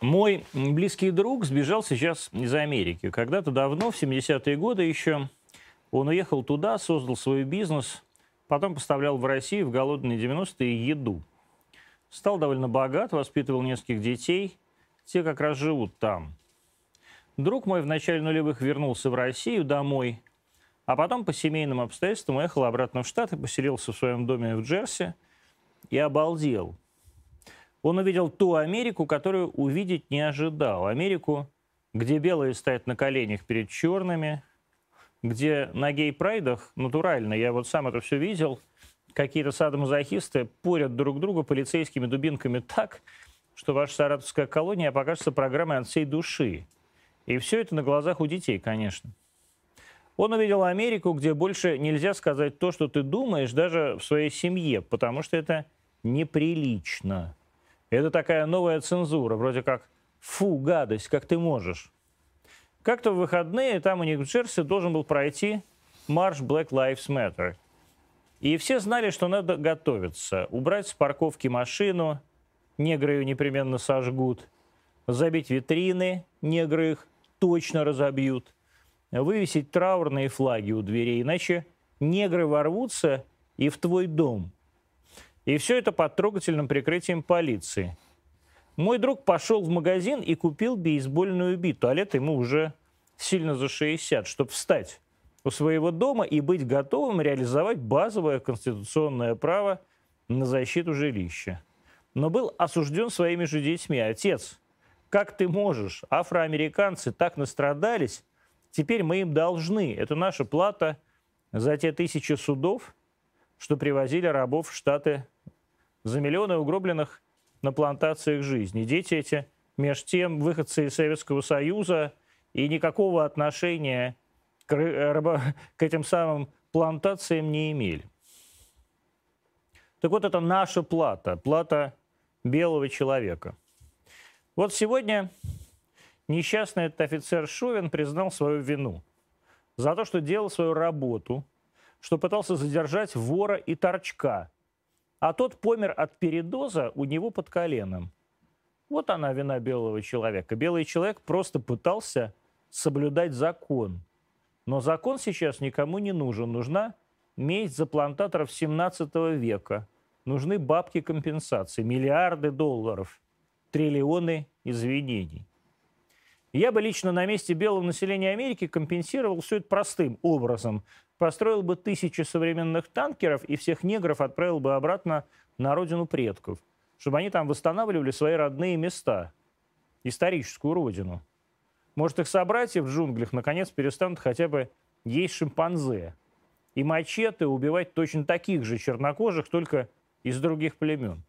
Мой близкий друг сбежал сейчас из Америки. Когда-то давно, в 70-е годы еще, он уехал туда, создал свой бизнес, потом поставлял в Россию в голодные 90-е еду. Стал довольно богат, воспитывал нескольких детей. Те как раз живут там. Друг мой в начале нулевых вернулся в Россию домой, а потом по семейным обстоятельствам уехал обратно в Штаты, поселился в своем доме в Джерси и обалдел. Он увидел ту Америку, которую увидеть не ожидал. Америку, где белые стоят на коленях перед черными, где на гей-прайдах, натурально, я вот сам это все видел, какие-то садомазохисты порят друг друга полицейскими дубинками так, что ваша саратовская колония покажется программой от всей души. И все это на глазах у детей, конечно. Он увидел Америку, где больше нельзя сказать то, что ты думаешь, даже в своей семье, потому что это неприлично. Это такая новая цензура, вроде как «фу, гадость, как ты можешь». Как-то в выходные там у них в Джерси должен был пройти марш Black Lives Matter. И все знали, что надо готовиться, убрать с парковки машину, негры ее непременно сожгут, забить витрины, негры их точно разобьют, вывесить траурные флаги у дверей, иначе негры ворвутся и в твой дом. И все это под трогательным прикрытием полиции. Мой друг пошел в магазин и купил бейсбольную биту, а лет ему уже сильно за 60, чтобы встать у своего дома и быть готовым реализовать базовое конституционное право на защиту жилища. Но был осужден своими же детьми. Отец, как ты можешь? Афроамериканцы так настрадались, теперь мы им должны. Это наша плата за те тысячи судов, что привозили рабов в Штаты за миллионы угробленных на плантациях жизни. Дети эти, между тем, выходцы из Советского Союза и никакого отношения к, к этим самым плантациям не имели. Так вот, это наша плата, плата белого человека. Вот сегодня несчастный этот офицер Шовин признал свою вину за то, что делал свою работу, что пытался задержать вора и торчка – а тот помер от передоза у него под коленом. Вот она вина белого человека. Белый человек просто пытался соблюдать закон. Но закон сейчас никому не нужен. Нужна месть за плантаторов 17 века. Нужны бабки компенсации, миллиарды долларов, триллионы извинений. Я бы лично на месте белого населения Америки компенсировал все это простым образом построил бы тысячи современных танкеров и всех негров отправил бы обратно на родину предков, чтобы они там восстанавливали свои родные места, историческую родину. Может, их собратья в джунглях наконец перестанут хотя бы есть шимпанзе и мачете убивать точно таких же чернокожих, только из других племен.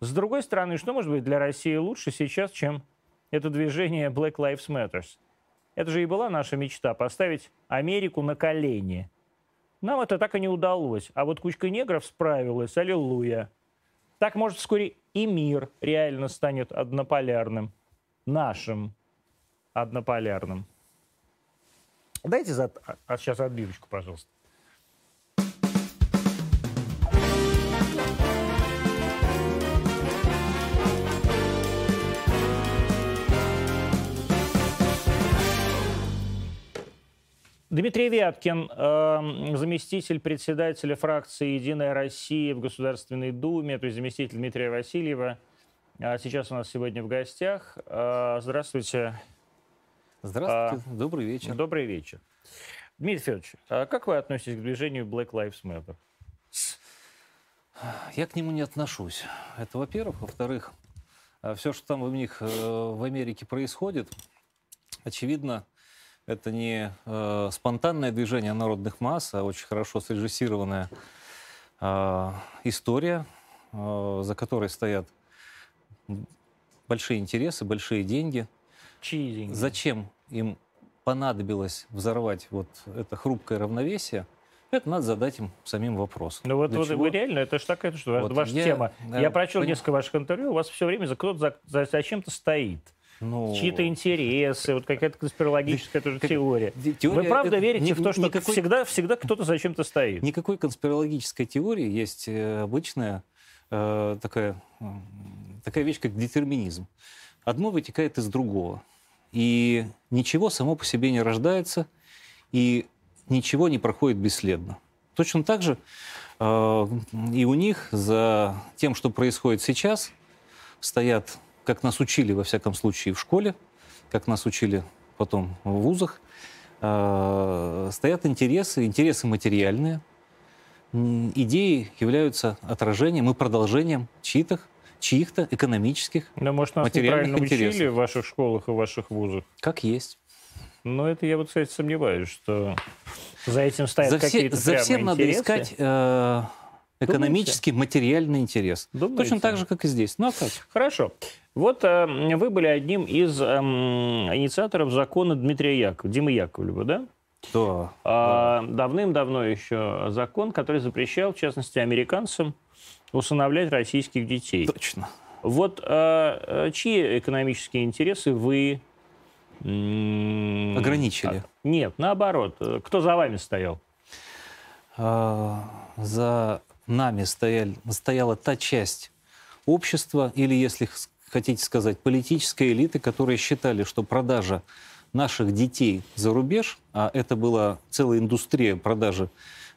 С другой стороны, что может быть для России лучше сейчас, чем это движение Black Lives Matter? Это же и была наша мечта – поставить Америку на колени. Нам это так и не удалось. А вот кучка негров справилась, аллилуйя. Так, может, вскоре и мир реально станет однополярным. Нашим однополярным. Дайте за... а сейчас отбивочку, пожалуйста. Дмитрий Вяткин, эм, заместитель председателя фракции «Единая Россия» в Государственной Думе, то есть заместитель Дмитрия Васильева, а сейчас у нас сегодня в гостях. Э, здравствуйте. Здравствуйте, а, добрый вечер. Добрый вечер. Дмитрий Федорович, а как вы относитесь к движению Black Lives Matter? Я к нему не отношусь. Это, во-первых. Во-вторых, а все, что там у них э, в Америке происходит, очевидно, это не э, спонтанное движение народных масс, а очень хорошо срежиссированная э, история, э, за которой стоят большие интересы, большие деньги. Чьи деньги? Зачем им понадобилось взорвать вот это хрупкое равновесие? Это надо задать им самим вопрос. Ну вот, вот вы реально, это же такая что, вот ваша я, тема. Я, я прочел поним... несколько ваших интервью, у вас все время кто-то за, за, за чем-то стоит ну, чьи-то интересы, вот какая-то конспирологическая тоже теория. теория. Вы правда верите в то, что никакой, всегда, всегда кто-то за чем-то стоит? Никакой конспирологической теории есть э, обычная э, такая, такая вещь, как детерминизм. одно вытекает из другого. И ничего само по себе не рождается, и ничего не проходит бесследно. Точно так же э, и у них за тем, что происходит сейчас, стоят, как нас учили, во всяком случае, в школе, как нас учили потом в вузах, э, стоят интересы, интересы материальные. Идеи являются отражением и продолжением чьих-то чьих-то экономических, Да, может, нас материальных неправильно учили интересов. в ваших школах и в ваших вузах. как есть. Но это я вот, кстати, сомневаюсь, что за этим стоят За, все- какие-то за всем надо интересы. искать э, экономический, материальный интерес. Думаете? Точно так же, как и здесь. Ну а как? Хорошо. Вот э, вы были одним из эм, инициаторов закона Дмитрия Якова, Димы Яковлева, да? Да. А, Давным-давно еще закон, который запрещал, в частности, американцам усыновлять российских детей. Точно. Вот э, э, чьи экономические интересы вы... Ограничили. а, Нет, наоборот. Э, Кто за вами стоял? А, за нами стояли, стояла та часть общества, или, если хотите сказать, политической элиты, которые считали, что продажа наших детей за рубеж, а это была целая индустрия продажи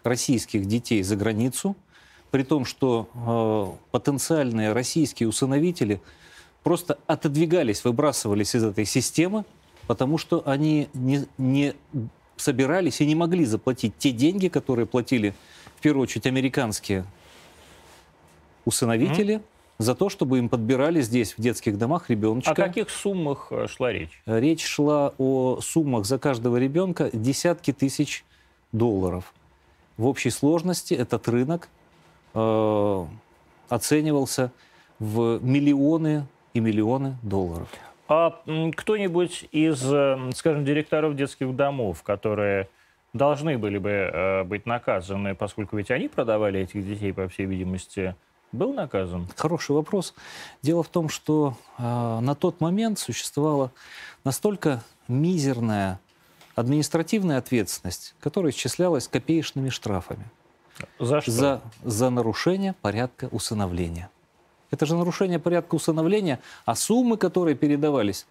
российских детей за границу, при том, что э, потенциальные российские усыновители просто отодвигались, выбрасывались из этой системы, потому что они не, не собирались и не могли заплатить те деньги, которые платили в первую очередь американские усыновители за то, чтобы им подбирали здесь в детских домах ребеночка. О каких суммах э, шла речь? Речь шла о суммах за каждого ребенка десятки тысяч долларов. В общей сложности этот рынок э, оценивался в миллионы и миллионы долларов. А кто-нибудь из, э, скажем, директоров детских домов, которые должны были бы э, быть наказаны, поскольку ведь они продавали этих детей, по всей видимости, был наказан? Хороший вопрос. Дело в том, что э, на тот момент существовала настолько мизерная административная ответственность, которая исчислялась копеечными штрафами За что? за, за нарушение порядка усыновления. Это же нарушение порядка усыновления, а суммы, которые передавались,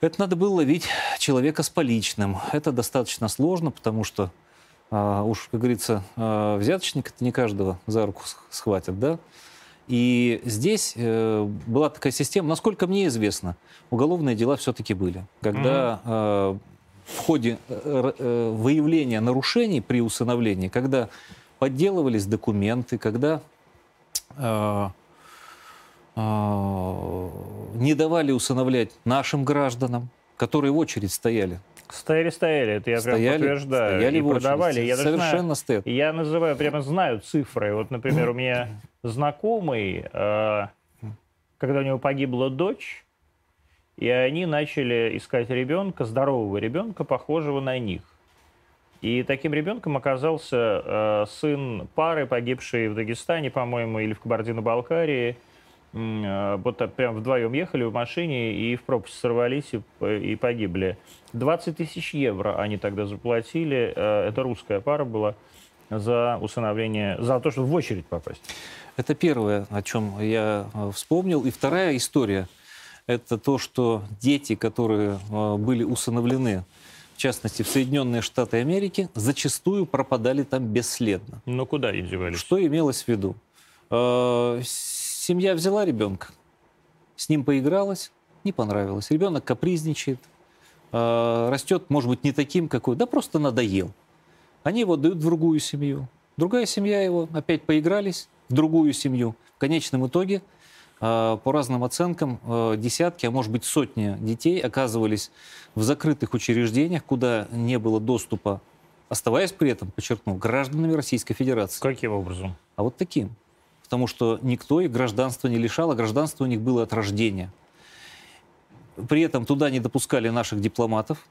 это надо было ловить человека с поличным. Это достаточно сложно, потому что а, уж, как говорится, а, взяточник это не каждого за руку схватят, да? И здесь э, была такая система, насколько мне известно, уголовные дела все-таки были. Когда э, в ходе э, э, выявления нарушений при усыновлении, когда подделывались документы, когда э, э, не давали усыновлять нашим гражданам, которые в очередь стояли. Стояли, стояли, это я прям стояли, подтверждаю. стояли и продавали. Я Совершенно стоят. я называю, прямо знаю цифры. Вот, например, у меня знакомый, э, когда у него погибла дочь, и они начали искать ребенка, здорового ребенка, похожего на них. И таким ребенком оказался э, сын пары, погибшей в Дагестане, по-моему, или в Кабардино-Балкарии. Э, Вот прям вдвоем ехали в машине и в пропасть сорвались и, и погибли. 20 тысяч евро они тогда заплатили. э, Это русская пара была за усыновление, за то, чтобы в очередь попасть. Это первое, о чем я э, вспомнил. И вторая история – это то, что дети, которые э, были усыновлены, в частности, в Соединенные Штаты Америки, зачастую пропадали там бесследно. Ну куда они девались? Что имелось в виду? Семья взяла ребенка, с ним поигралась, не понравилось. Ребенок капризничает, э, растет, может быть, не таким, какой, да просто надоел. Они его дают в другую семью. Другая семья его, опять поигрались, в другую семью. В конечном итоге, э, по разным оценкам, э, десятки, а может быть сотни детей оказывались в закрытых учреждениях, куда не было доступа, оставаясь при этом, подчеркну, гражданами Российской Федерации. Каким образом? А вот таким. Потому что никто их гражданства не лишал, а гражданство у них было от рождения. При этом туда не допускали наших дипломатов,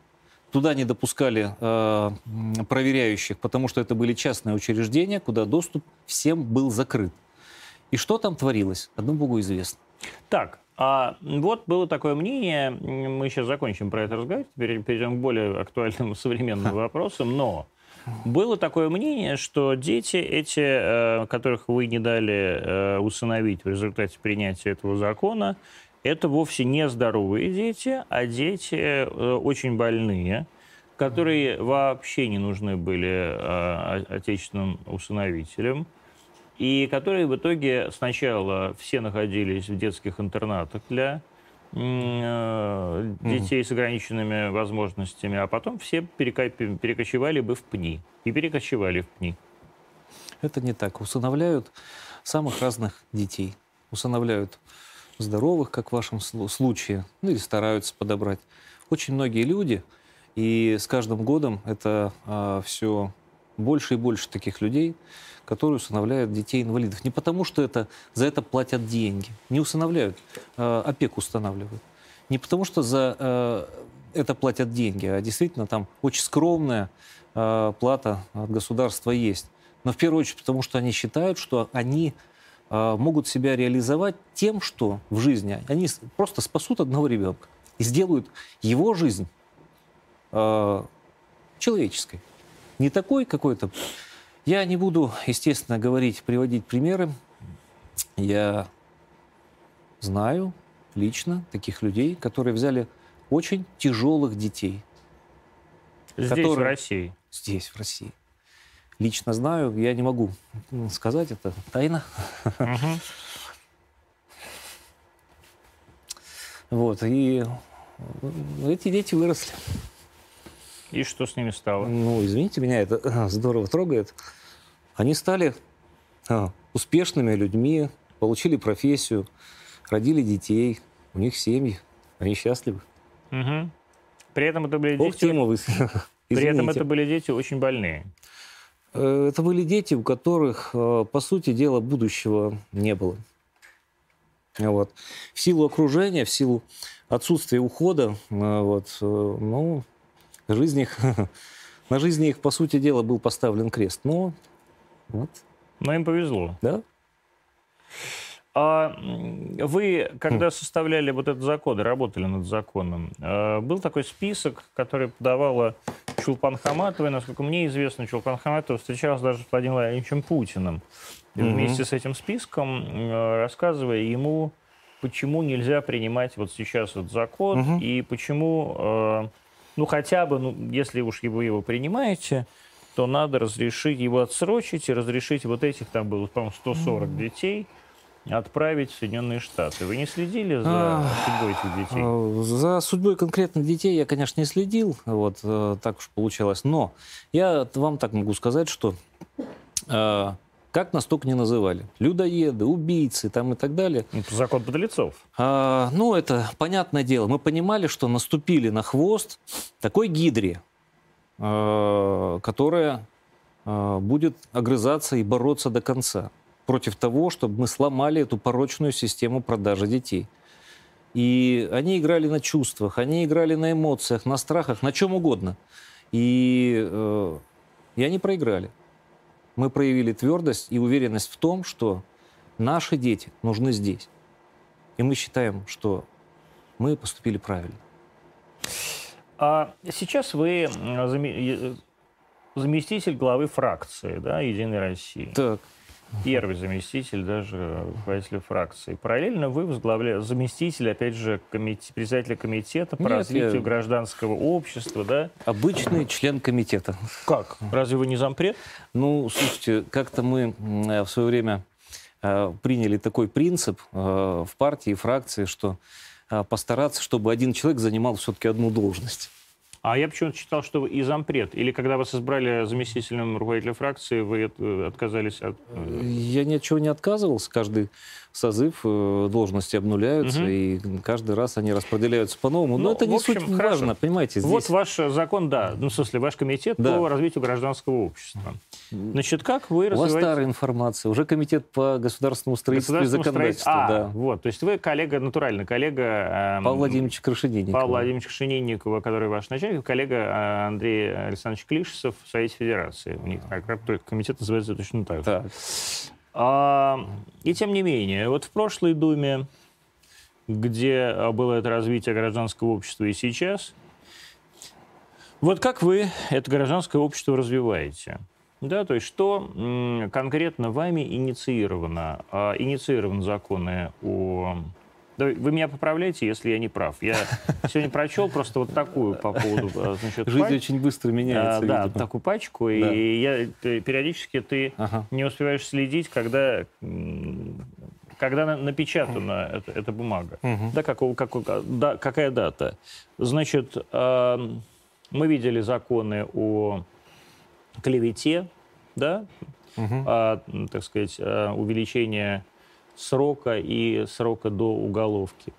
туда не допускали э, проверяющих, потому что это были частные учреждения, куда доступ всем был закрыт. И что там творилось, одному Богу известно. Так, а вот было такое мнение, мы сейчас закончим про это разговаривать, пере- перейдем к более актуальным современным вопросам, но было такое мнение, что дети эти, э, которых вы не дали э, усыновить в результате принятия этого закона, это вовсе не здоровые дети, а дети э, очень больные, которые вообще не нужны были отечественным усыновителям, и которые в итоге сначала все находились в детских интернатах для детей с ограниченными возможностями, а потом все перекочевали бы в ПНИ. И перекочевали в ПНИ. Это не так. Усыновляют самых разных детей. Усыновляют здоровых, как в вашем случае, ну или стараются подобрать. Очень многие люди, и с каждым годом это а, все больше и больше таких людей, которые усыновляют детей-инвалидов. Не потому, что это, за это платят деньги. Не усыновляют, а опеку устанавливают. Не потому, что за а, это платят деньги, а действительно там очень скромная а, плата от государства есть. Но в первую очередь потому, что они считают, что они а, могут себя реализовать тем, что в жизни они просто спасут одного ребенка и сделают его жизнь э, человеческой. Не такой какой-то. Я не буду, естественно, говорить, приводить примеры. Я знаю лично таких людей, которые взяли очень тяжелых детей. Здесь, которые... в России? Здесь, в России лично знаю, я не могу сказать, это тайна. Вот, и эти дети выросли. И что с ними стало? Ну, извините меня, это здорово трогает. Они стали а, успешными людьми, получили профессию, родили детей, у них семьи, они счастливы. Угу. При этом это были Ох, дети... тема вы... При этом это были дети очень больные. Э, это были дети, у которых, э, по сути дела, будущего не было. Вот. В силу окружения, в силу отсутствия ухода, э, вот, ну, жизнь их, на жизни их, по сути дела, был поставлен крест. Но, вот. Но им повезло. Да. А вы, когда хм. составляли вот этот закон, работали над законом, был такой список, который подавала Чулпан Хаматовой, насколько мне известно, Чулпан Хаматова встречалась даже с Владимиром Владимировичем Путиным. И вместе с этим списком, э, рассказывая ему, почему нельзя принимать вот сейчас этот закон и почему, э, ну хотя бы, ну, если уж вы его принимаете, то надо разрешить его отсрочить и разрешить вот этих, там было, по-моему, 140 угу. детей, отправить в Соединенные Штаты. Вы не следили за судьбой этих детей? А, за судьбой конкретных детей я, конечно, не следил. Вот э, так уж получалось. Но я вам так могу сказать, что э, как нас только не называли. Людоеды, убийцы там и так далее. Это закон подлецов. А, ну, это понятное дело. Мы понимали, что наступили на хвост такой гидре, э, которая будет огрызаться и бороться до конца против того, чтобы мы сломали эту порочную систему продажи детей. И они играли на чувствах, они играли на эмоциях, на страхах, на чем угодно. И, э, и они проиграли. Мы проявили твердость и уверенность в том, что наши дети нужны здесь. И мы считаем, что мы поступили правильно. А сейчас вы заместитель главы фракции да, «Единой России». Так первый заместитель даже руководителя фракции. Параллельно вы возглавляете заместитель, опять же, комите, председателя комитета по Нет, развитию я... гражданского общества, да? Обычный член комитета. Как? Разве вы не зампред? Ну, слушайте, как-то мы в свое время э, приняли такой принцип э, в партии и фракции, что э, постараться, чтобы один человек занимал все-таки одну должность. А я почему-то считал, что вы и зампред. Или когда вас избрали заместителем руководителя фракции, вы отказались от... Э, я ничего не отказывался. Каждый созыв э, должности обнуляются, угу. и каждый раз они распределяются по-новому. Но ну, это не общем, суть хорошо. важно, понимаете. Здесь... Вот ваш закон, да, ну, в смысле, ваш комитет да. по развитию гражданского общества. Значит, как вы развиваете... У вас старая информация, уже комитет по государственному строительству и законодательству. А, да. вот, то есть вы коллега, натурально, коллега... Эм, Павла Владимировича Крашенинникова. Павла Владимировича Крашенинникова, который ваш начальник, коллега э, Андрей Александрович Клишесов в Совете Федерации. У них так, комитет называется точно так. так. А, и тем не менее, вот в прошлой Думе, где было это развитие гражданского общества и сейчас, вот как вы это гражданское общество развиваете? Да, то есть что конкретно вами инициировано? А, инициированы законы о Вы меня поправляете, если я не прав. Я сегодня прочел просто вот такую по поводу... А, значит, Жизнь пач... очень быстро меняется. А, да, видимо. такую пачку. Да. И я, периодически ты ага. не успеваешь следить, когда когда напечатана эта, эта бумага, угу. да, какого, какого, да, какая дата. Значит, э, мы видели законы о клевете, да, угу. а, так сказать, увеличение срока и срока до уголовки.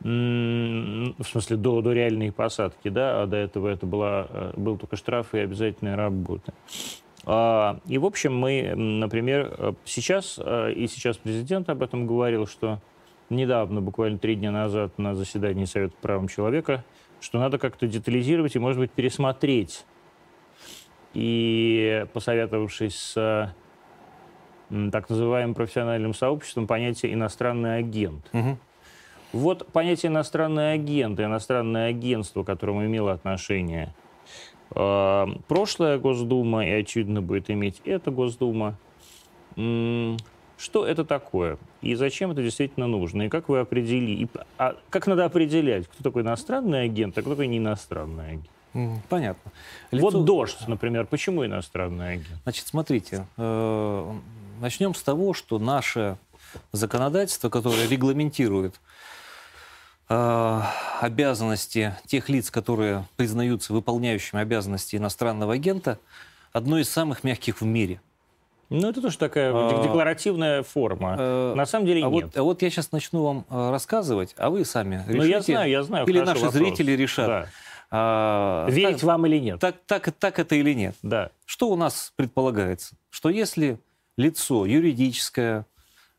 В смысле, до, до реальной посадки, да, а до этого это была, э, был только штраф и обязательная работа. А, и, в общем, мы, например, э, сейчас, э, и сейчас президент об этом говорил, что недавно, буквально три дня назад на заседании Совета по правам человека, что надо как-то детализировать и, может быть, пересмотреть. И посоветовавшись с так называемым профессиональным сообществом понятие «иностранный агент». Угу. Вот понятие «иностранный агент» и «иностранное агентство», к которому имело отношение э, прошлая Госдума, и, очевидно, будет иметь эта Госдума, что это такое? И зачем это действительно нужно? И как вы определили? И, а как надо определять, кто такой иностранный агент, а кто такой не иностранный агент? Понятно. Лицо... Вот дождь, например. Почему иностранный агент? Значит, смотрите, э, начнем с того, что наше законодательство, которое регламентирует э, обязанности тех лиц, которые признаются выполняющими обязанности иностранного агента, одно из самых мягких в мире. Ну, это тоже такая а, декларативная форма. А, На самом деле а нет. Вот, а вот я сейчас начну вам рассказывать, а вы сами решите. Ну, я знаю, я знаю. Или наши вопрос. зрители решат. Да. А, Верить так, вам или нет? Так, так, так это или нет? Да. Что у нас предполагается? Что если лицо юридическое,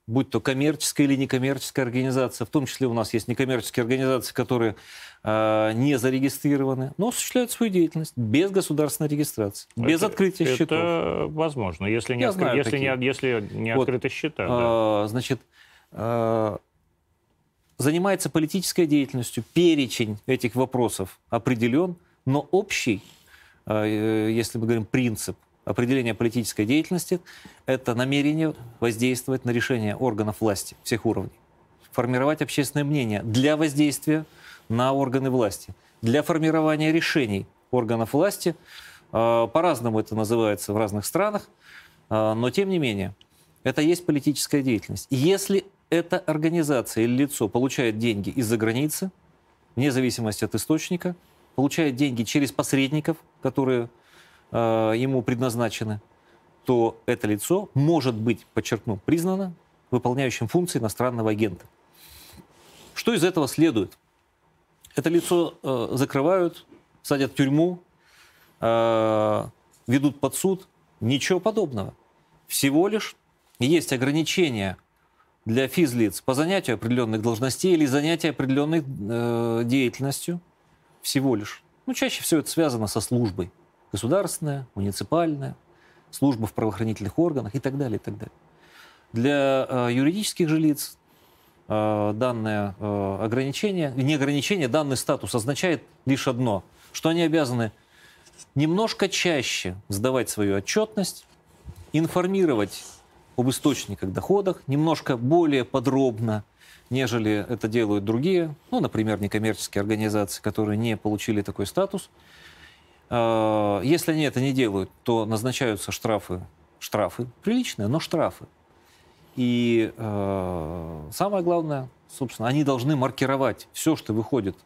будь то коммерческая или некоммерческая организация, в том числе у нас есть некоммерческие организации, которые э, не зарегистрированы, но осуществляют свою деятельность без государственной регистрации, без это, открытия это счетов. Это возможно, если не, откры... если не, если не вот, открыты счета. Э, да. Значит, э, занимается политической деятельностью, перечень этих вопросов определен, но общий, э, если мы говорим принцип определения политической деятельности, это намерение воздействовать на решение органов власти всех уровней, формировать общественное мнение для воздействия на органы власти, для формирования решений органов власти. Э, по-разному это называется в разных странах, э, но тем не менее, это есть политическая деятельность. Если эта организация или лицо получает деньги из-за границы, вне зависимости от источника, получает деньги через посредников, которые э, ему предназначены, то это лицо может быть, подчеркну, признано выполняющим функции иностранного агента. Что из этого следует? Это лицо э, закрывают, садят в тюрьму, э, ведут под суд. Ничего подобного. Всего лишь есть ограничения для физлиц по занятию определенных должностей или занятия определенной э, деятельностью всего лишь. Ну, чаще всего это связано со службой. Государственная, муниципальная, служба в правоохранительных органах и так далее, и так далее. Для э, юридических же лиц э, данное э, ограничение, не ограничение, данный статус означает лишь одно, что они обязаны немножко чаще сдавать свою отчетность, информировать об источниках доходах немножко более подробно, нежели это делают другие, ну, например, некоммерческие организации, которые не получили такой статус. А, если они это не делают, то назначаются штрафы, штрафы, приличные, но штрафы. И э, самое главное, собственно, они должны маркировать все, что выходит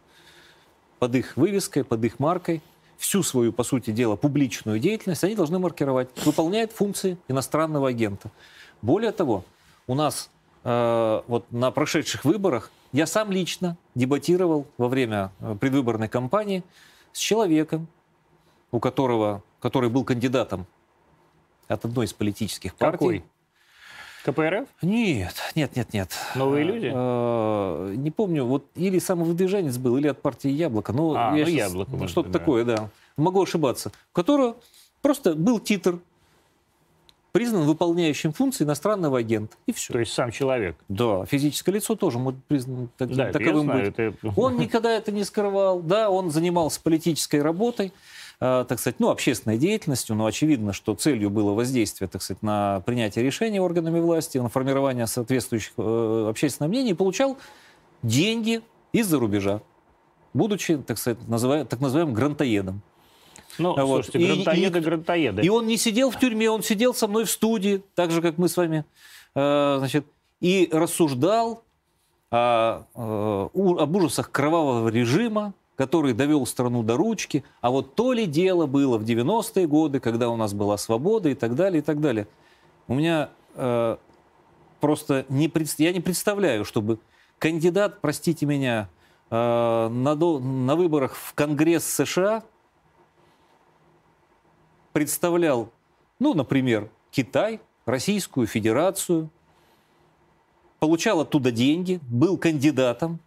под их вывеской, под их маркой, всю свою, по сути дела, публичную деятельность, они должны маркировать, выполняет функции иностранного агента. Более того, у нас э, вот на прошедших выборах я сам лично дебатировал во время предвыборной кампании с человеком, у которого, который был кандидатом от одной из политических партий. Какой? КПРФ? Нет, нет, нет, нет. Новые люди? Э, не помню, вот или самовыдвиженец был, или от партии Яблоко. Ну, а, ну Яблоко. Что-то да. такое, да. Могу ошибаться. У которого просто был титр признан выполняющим функции иностранного агента. И все. То есть сам человек? Да, физическое лицо тоже может признан таким, да, таковым знаю, быть. Это... Он никогда это не скрывал, да, он занимался политической работой, э, так сказать, ну, общественной деятельностью, но очевидно, что целью было воздействие, так сказать, на принятие решений органами власти, на формирование соответствующих э, общественного мнения, и получал деньги из-за рубежа, будучи, так сказать, называем, так называемым грантоедом. Ну, вот. слушайте, грантоеды, и, грантоеды. И он не сидел в тюрьме, он сидел со мной в студии, так же, как мы с вами, э, значит, и рассуждал о, э, об ужасах кровавого режима, который довел страну до ручки. А вот то ли дело было в 90-е годы, когда у нас была свобода и так далее, и так далее. У меня э, просто не, я не представляю, чтобы кандидат, простите меня, э, на, до, на выборах в Конгресс США представлял, ну, например, Китай, Российскую Федерацию, получал оттуда деньги, был кандидатом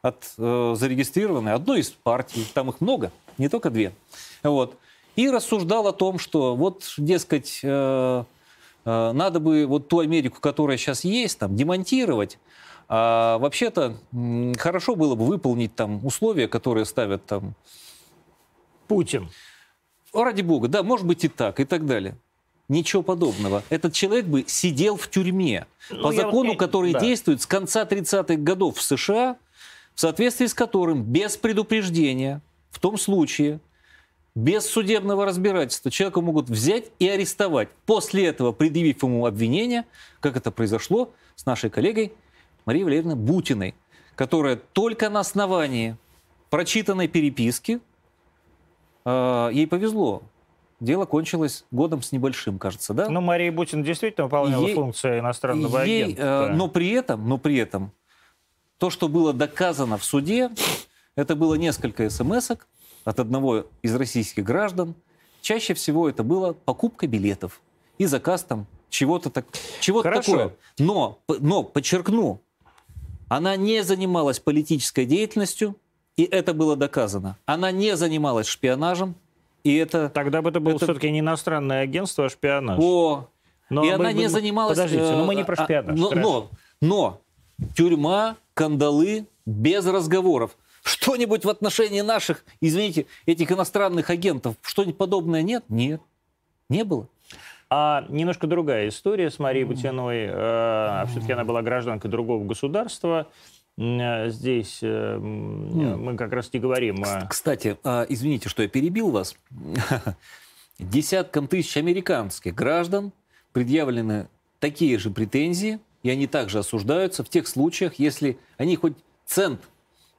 от э, зарегистрированной одной из партий, там их много, не только две, вот, и рассуждал о том, что вот, дескать, э, э, надо бы вот ту Америку, которая сейчас есть, там, демонтировать, а вообще-то хорошо было бы выполнить там условия, которые ставят там Путин. Ради бога, да, может быть и так, и так далее. Ничего подобного. Этот человек бы сидел в тюрьме ну, по закону, вот, который да. действует с конца 30-х годов в США, в соответствии с которым без предупреждения, в том случае, без судебного разбирательства человека могут взять и арестовать. После этого, предъявив ему обвинение, как это произошло с нашей коллегой Марией Валерьевной Бутиной, которая только на основании прочитанной переписки, ей повезло, Дело кончилось годом с небольшим, кажется, да? Ну, Мария Бутин действительно выполняла ей, функцию иностранного ей, агента. Э, но при этом, но при этом, то, что было доказано в суде, это было несколько смс от одного из российских граждан. Чаще всего это было покупка билетов и заказ там чего-то так, чего такое. Но, но, подчеркну, она не занималась политической деятельностью, и это было доказано. Она не занималась шпионажем, и это... Тогда бы это было это... все-таки не иностранное агентство, а шпионаж. О, но и мы, она не занималась... Подождите, но мы не про э, а, шпионаж. Но, но, но тюрьма, кандалы, без разговоров. Что-нибудь в отношении наших, извините, этих иностранных агентов, что-нибудь подобное нет? Нет, не было. А немножко другая история с Марией Бутиной. Э, все-таки она была гражданкой другого государства. Э, здесь э, мы как раз не говорим о... Кстати, а, извините, что я перебил вас. Десяткам тысяч американских граждан предъявлены такие же претензии, и они также осуждаются в тех случаях, если они хоть цент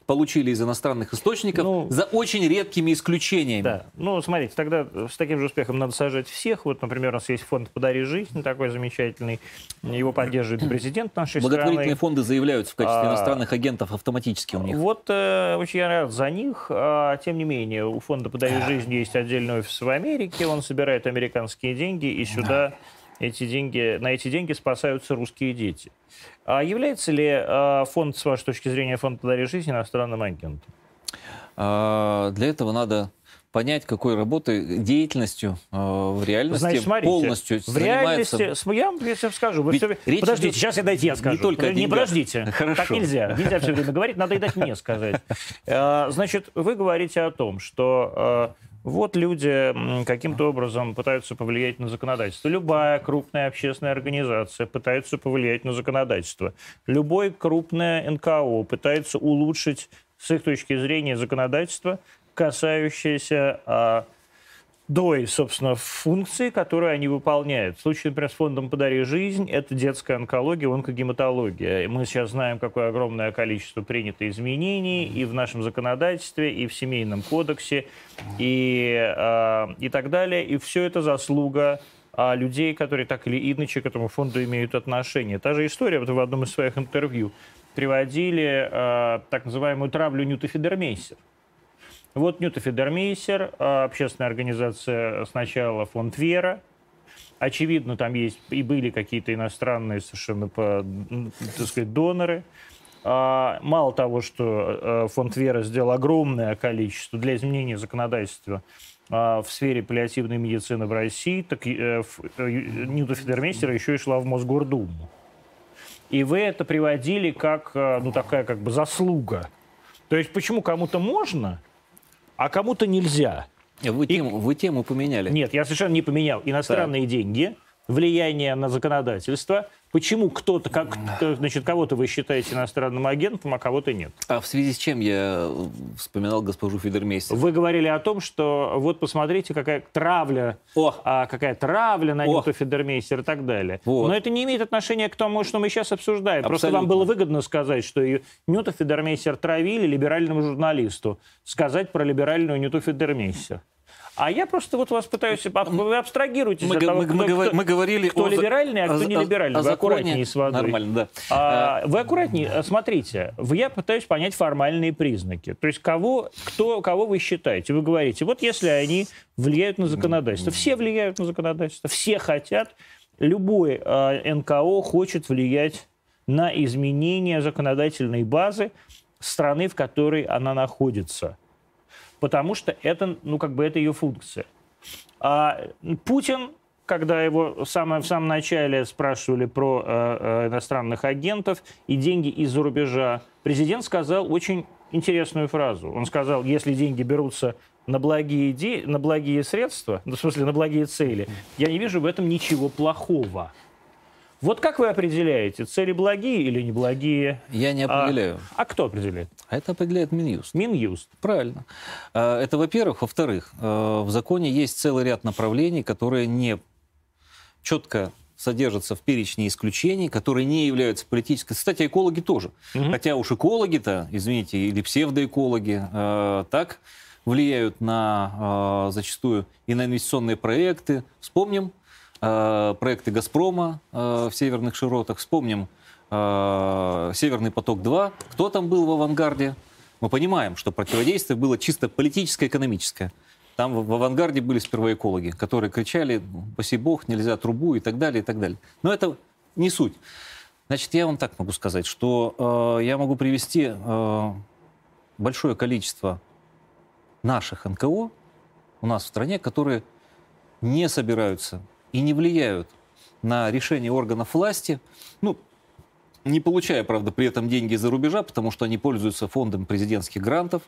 получили из иностранных источников ну, за очень редкими исключениями. Да. Ну, смотрите, тогда с таким же успехом надо сажать всех. Вот, например, у нас есть фонд «Подари жизнь», такой замечательный. Его поддерживает президент нашей Благотворительные страны. фонды заявляются в качестве а, иностранных агентов автоматически у них. Вот э, очень рад за них. А, тем не менее, у фонда «Подари жизнь» есть отдельный офис в Америке. Он собирает американские деньги и сюда эти деньги, на эти деньги спасаются русские дети. А является ли а, фонд, с вашей точки зрения, фонд «Подари жизнь» иностранным агентом? А, для этого надо понять, какой работой, деятельностью э, в реальности Значит, смотрите, полностью в реальности, я, вам скажу, вы все, подождите, сейчас я дайте я скажу. Не только Не подождите, Хорошо. так нельзя. Нельзя все время говорить, надо и дать мне сказать. Значит, вы говорите о том, что вот люди каким-то образом пытаются повлиять на законодательство. Любая крупная общественная организация пытается повлиять на законодательство. Любой крупное НКО пытается улучшить с их точки зрения законодательство, касающееся а, той, собственно, функции, которую они выполняют. В случае, например, с фондом «Подари жизнь» это детская онкология, онкогематология. Мы сейчас знаем, какое огромное количество принято изменений и в нашем законодательстве, и в Семейном кодексе, и, э, и так далее. И все это заслуга а людей, которые так или иначе к этому фонду имеют отношение. Та же история, вот в одном из своих интервью приводили э, так называемую травлю Ньюта Федермейсер. Вот Ньюта Федермейсер, а, общественная организация сначала фонд Вера, Очевидно, там есть и были какие-то иностранные совершенно, так сказать, доноры. А, мало того, что а, фонд Вера сделал огромное количество для изменения законодательства в сфере паллиативной медицины в России, так э, э, Ньюта еще и шла в Мосгордуму. И вы это приводили как, ну, такая как бы заслуга. То есть почему кому-то можно, а кому-то нельзя. Вы, и... тему, вы тему поменяли. Нет, я совершенно не поменял. Иностранные так. деньги влияния на законодательство, почему кто-то, как, значит, кого-то вы считаете иностранным агентом, а кого-то нет. А в связи с чем я вспоминал госпожу Федермейстер? Вы говорили о том, что вот посмотрите, какая травля, О! А, какая травля на Ньюта Федермейстер и так далее. Вот. Но это не имеет отношения к тому, что мы сейчас обсуждаем. Абсолютно. Просто вам было выгодно сказать, что Ньюта Федермейстер травили либеральному журналисту. Сказать про либеральную Ньюту Федермейстер. А я просто вот вас пытаюсь... Вы абстрагируетесь мы, от того, мы, кто, мы, кто, мы говорили кто о, либеральный, а кто не либеральный. О, вы аккуратнее с водой. Нормально, да. А, вы аккуратнее. Смотрите, я пытаюсь понять формальные признаки. То есть кого, кто, кого вы считаете? Вы говорите, вот если они влияют на законодательство. Все влияют на законодательство. Все хотят. Любой э, НКО хочет влиять на изменение законодательной базы страны, в которой она находится потому что это, ну, как бы это ее функция. А Путин, когда его в самом, в самом начале спрашивали про э, э, иностранных агентов и деньги из-за рубежа, президент сказал очень интересную фразу. Он сказал, если деньги берутся на благие, иде... на благие средства, ну, в смысле, на благие цели, я не вижу в этом ничего плохого. Вот как вы определяете, цели благие или неблагие? Я не определяю. А, а кто определяет? А это определяет Минюст. Минюст. Правильно. А, это, во-первых. Во-вторых, а, в законе есть целый ряд направлений, которые не четко содержатся в перечне исключений, которые не являются политической. Кстати, экологи тоже. Угу. Хотя уж экологи-то, извините, или псевдоэкологи, э, так влияют на э, зачастую и на инвестиционные проекты. Вспомним проекты «Газпрома» э, в северных широтах. Вспомним э, «Северный поток-2». Кто там был в авангарде? Мы понимаем, что противодействие было чисто политическое, экономическое. Там в авангарде были сперва экологи, которые кричали «Паси бог, нельзя трубу» и так далее, и так далее. Но это не суть. Значит, я вам так могу сказать, что э, я могу привести э, большое количество наших НКО у нас в стране, которые не собираются и не влияют на решение органов власти, ну, не получая, правда, при этом деньги из-за рубежа, потому что они пользуются фондом президентских грантов,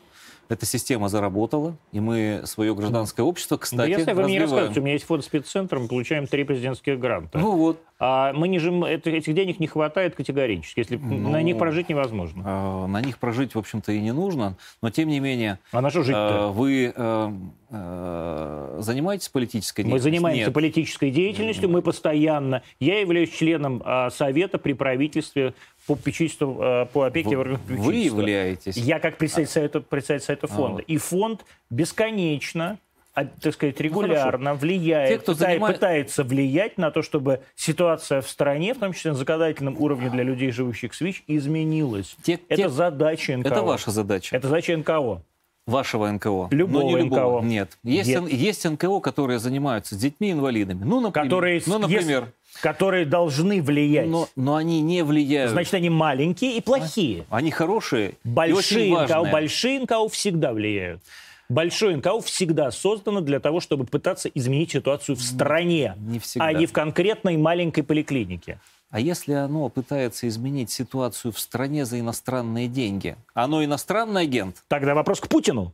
эта система заработала, и мы свое гражданское общество, кстати, да, Если вы мне рассказываете, у меня есть фонд спеццентр, мы получаем три президентских гранта. Ну вот. А мы не жим, это, этих денег не хватает категорически, если ну, на них прожить невозможно. Э, на них прожить, в общем-то, и не нужно, но тем не менее... А на что жить-то? Э, вы э, э, занимаетесь политической деятельностью? Мы занимаемся Нет. политической деятельностью, мы постоянно... Я являюсь членом э, Совета при правительстве по попечительству, э, по опеке вы, Вы являетесь? Я как представитель Совета, представитель Совета фонда. А, И фонд бесконечно а, так сказать, ну, регулярно ну, влияет, Те, кто пытается, занимает... пытается влиять на то, чтобы ситуация в стране, в том числе на законодательном уровне для людей, живущих в СВИЧ, изменилась. Те, это те... задача НКО. Это ваша задача. Это задача НКО. Вашего НКО. Любого, не любого. НКО. Нет. Есть, Нет. есть НКО, которые занимаются детьми-инвалидами. Ну, например. Которые, ну, например. Есть, которые должны влиять. Но, но они не влияют. Значит, они маленькие и плохие. Они хорошие большие НКО, Большие НКО всегда влияют. Большое НКО всегда создано для того, чтобы пытаться изменить ситуацию в стране, не всегда. а не в конкретной маленькой поликлинике. А если оно пытается изменить ситуацию в стране за иностранные деньги, оно иностранный агент? Тогда вопрос к Путину.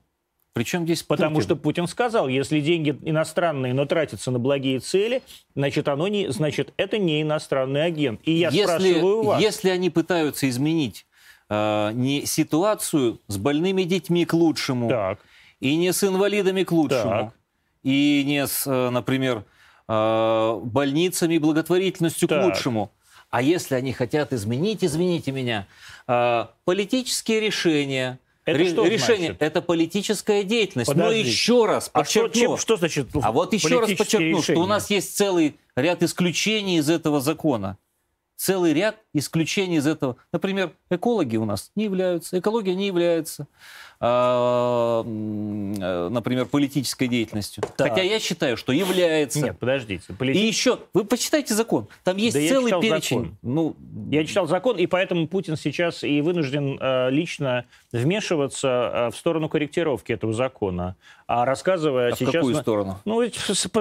Причем здесь Потому Путин? что Путин сказал, если деньги иностранные, но тратятся на благие цели, значит, оно не, значит это не иностранный агент. И я если, спрашиваю вас. Если они пытаются изменить э, не ситуацию с больными детьми к лучшему, так. и не с инвалидами к лучшему, так. и не с, э, например, э, больницами и благотворительностью так. к лучшему, а если они хотят изменить, извините меня, э, политические решения, это что решение, значит? это политическая деятельность. Подождите. Но еще раз подчеркну. А что, чем, что значит А вот еще раз подчеркну, решения? что у нас есть целый ряд исключений из этого закона. Целый ряд исключений из этого. Например, экологи у нас не являются, экология не является. А, э, например, политической деятельностью. Так. Хотя я считаю, что является. Нет, подождите. Полити... И еще, вы почитайте закон. Там есть да целый перечень. Закон. Ну, я читал закон, и поэтому Путин сейчас и вынужден э, лично вмешиваться э, в сторону корректировки этого закона. А рассказывая а сейчас... в какую сторону? Ну,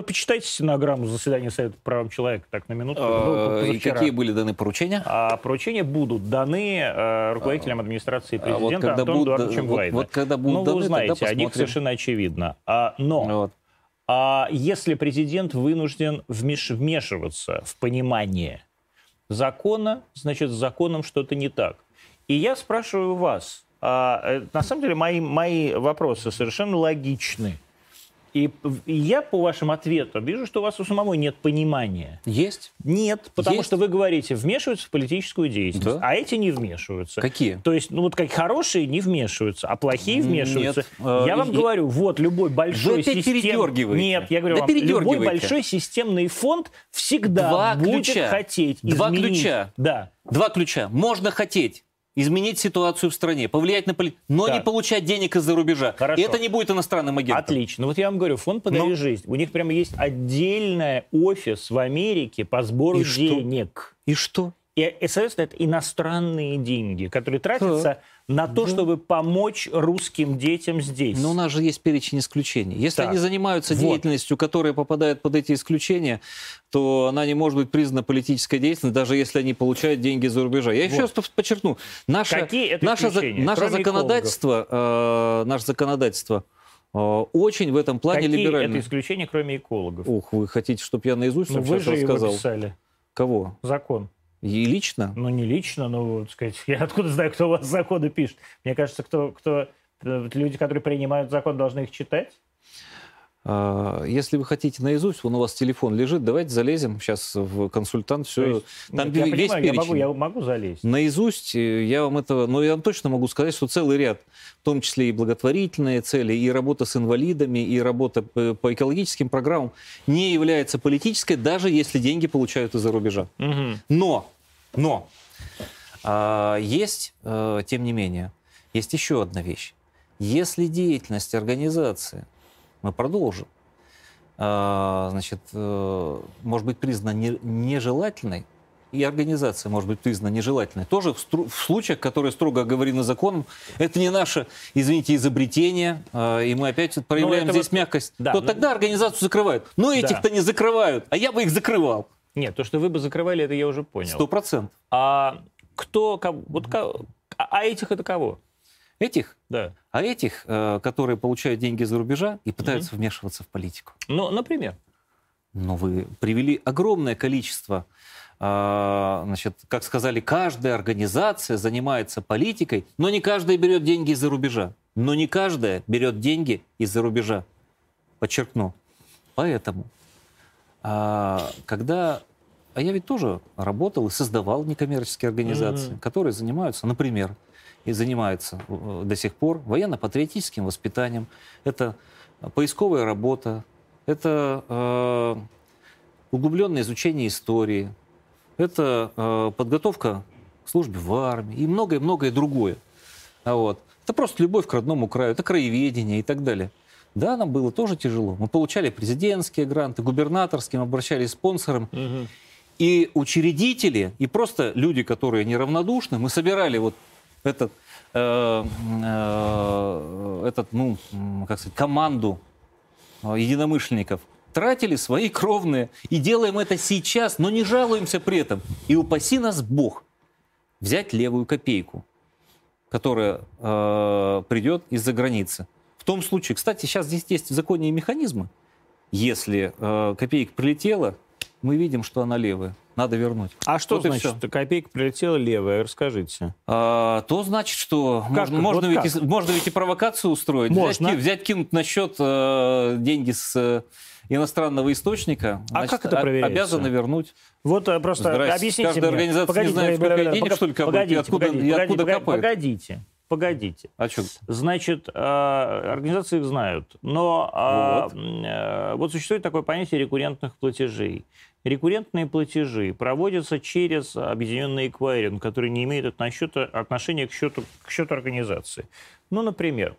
почитайте стенограмму заседания Совета по правам человека, так, на минутку. А, и какие были даны поручения? А поручения будут даны э, руководителям администрации президента а вот Антону вот, вот когда будут ну, даны, вы знаете, о них совершенно очевидно. А, но вот. а если президент вынужден вмеш- вмешиваться в понимание закона, значит, с законом что-то не так. И я спрашиваю вас, а, э, на самом деле мои, мои вопросы совершенно логичны. И, и я по вашим ответам вижу, что у вас у самого нет понимания. Есть? Нет, потому Есть. что вы говорите, вмешиваются в политическую деятельность, Да. а эти не вмешиваются. Какие? То есть, ну вот как хорошие не вмешиваются, а плохие Нет, вмешиваются. э, я вам и- говорю, вот любой большой опять систем- передергиваете. Нет, я говорю Да вам, любой большой системный фонд всегда Два будет ключа. хотеть Два изменить. ключа. Да. Два ключа. Можно хотеть изменить ситуацию в стране, повлиять на политику, но Так. не получать денег из-за рубежа. Хорошо. И это не будет иностранным агентом. Отлично. Вот я вам говорю, фонд «Подари Ну. жизнь». У них прямо есть отдельный офис в Америке по сбору И что? денег. И что? И, и, соответственно, это иностранные деньги, которые тратятся на то, Да. чтобы помочь русским детям здесь. Но у нас же есть перечень исключений. Если Так. они занимаются Вот. деятельностью, которая попадает под эти исключения, то она не может быть признана политической деятельностью, даже если они получают деньги за рубежа. Я еще Вот. раз подчеркну, наше, Какие это наше, за- наше законодательство, э, наше законодательство э, очень в этом плане Какие либеральное. это исключения, кроме экологов? Ух, вы хотите, чтобы я наизусть ну, вам вы же его рассказал? писали. Кого? Закон. И лично? Ну, не лично, но, так сказать, я откуда знаю, кто у вас законы пишет? Мне кажется, кто, кто э, люди, которые принимают закон, должны их читать. А, Если вы хотите наизусть, вон у вас телефон лежит, давайте залезем сейчас в консультант, все. есть, Там нет, я весь понимаю, я могу, перечень. я могу залезть. Наизусть э, я вам это, но я вам точно могу сказать, что целый ряд, в том числе и благотворительные цели, и работа с инвалидами, и работа по экологическим программам не является политической, даже если деньги получают из-за рубежа. Мгм. Но, но а, есть, э, тем не менее, есть еще одна вещь. Если деятельность организации, мы продолжим, а, значит, э, может быть признана не- нежелательной, и организация может быть признана нежелательной. Тоже в, стру- в случаях, которые строго оговорены законом, это не наше, извините, изобретение, а, и мы опять проявляем здесь вот- мягкость, да, то ну- тогда организацию закрывают. Но Да. этих-то не закрывают, а я бы их закрывал. Нет, то, что вы бы закрывали, это я уже понял. Сто процентов. А кто, вот, а а этих это кого? Этих Да. А этих, э, которые получают деньги за рубежа и пытаются вмешиваться в политику. Ну, например. Но вы привели огромное количество, а, значит, как сказали, каждая организация занимается политикой, но не каждая берет деньги из-за рубежа. Но не каждая берет деньги из-за рубежа. Подчеркну. Поэтому, а, когда... А я ведь тоже работал и создавал некоммерческие организации, Мгм. которые занимаются, например, и занимаются э, до сих пор военно-патриотическим воспитанием. Это поисковая работа, это э, углубленное изучение истории, это э, подготовка к службе в армии и многое-многое другое. А вот. Это просто любовь к родному краю, это краеведение и так далее. Да, нам было тоже тяжело. Мы получали президентские гранты, губернаторские, мы обращались к спонсорам. И учредители, и просто люди, которые неравнодушны, мы собирали вот этот, э, э, этот ну, как сказать, команду э, единомышленников, тратили свои кровные, и делаем это сейчас, но не жалуемся при этом. И упаси нас Бог взять левую копейку, которая э, придет из-за границы. В том случае, кстати, сейчас здесь есть и механизмы. Если э, копейка прилетела, мы видим, что она левая. Надо вернуть. А что Вот значит, всё. копейка прилетела левая? Расскажите. А, то значит, что Как? можно, можно, Вот ведь, как? и- можно ведь и провокацию устроить. Можно. Взять, взять, кинуть на счет э, деньги с э, иностранного источника. А как это проверяется? Обязаны вернуть. Вот э, просто Здрасте. объясните Каждая мне. организация не знает, сколько погодите, денег, что ли, капает, и погодите, откуда- погодите, и откуда погодите, капает. Погодите, погодите. А что? Значит, э, организации их знают, но э, Вот. э, вот существует такое понятие рекуррентных платежей. Рекуррентные платежи проводятся через объединенный эквайринг, который не имеет относчета- отношения к счету, к счету организации. Ну, например,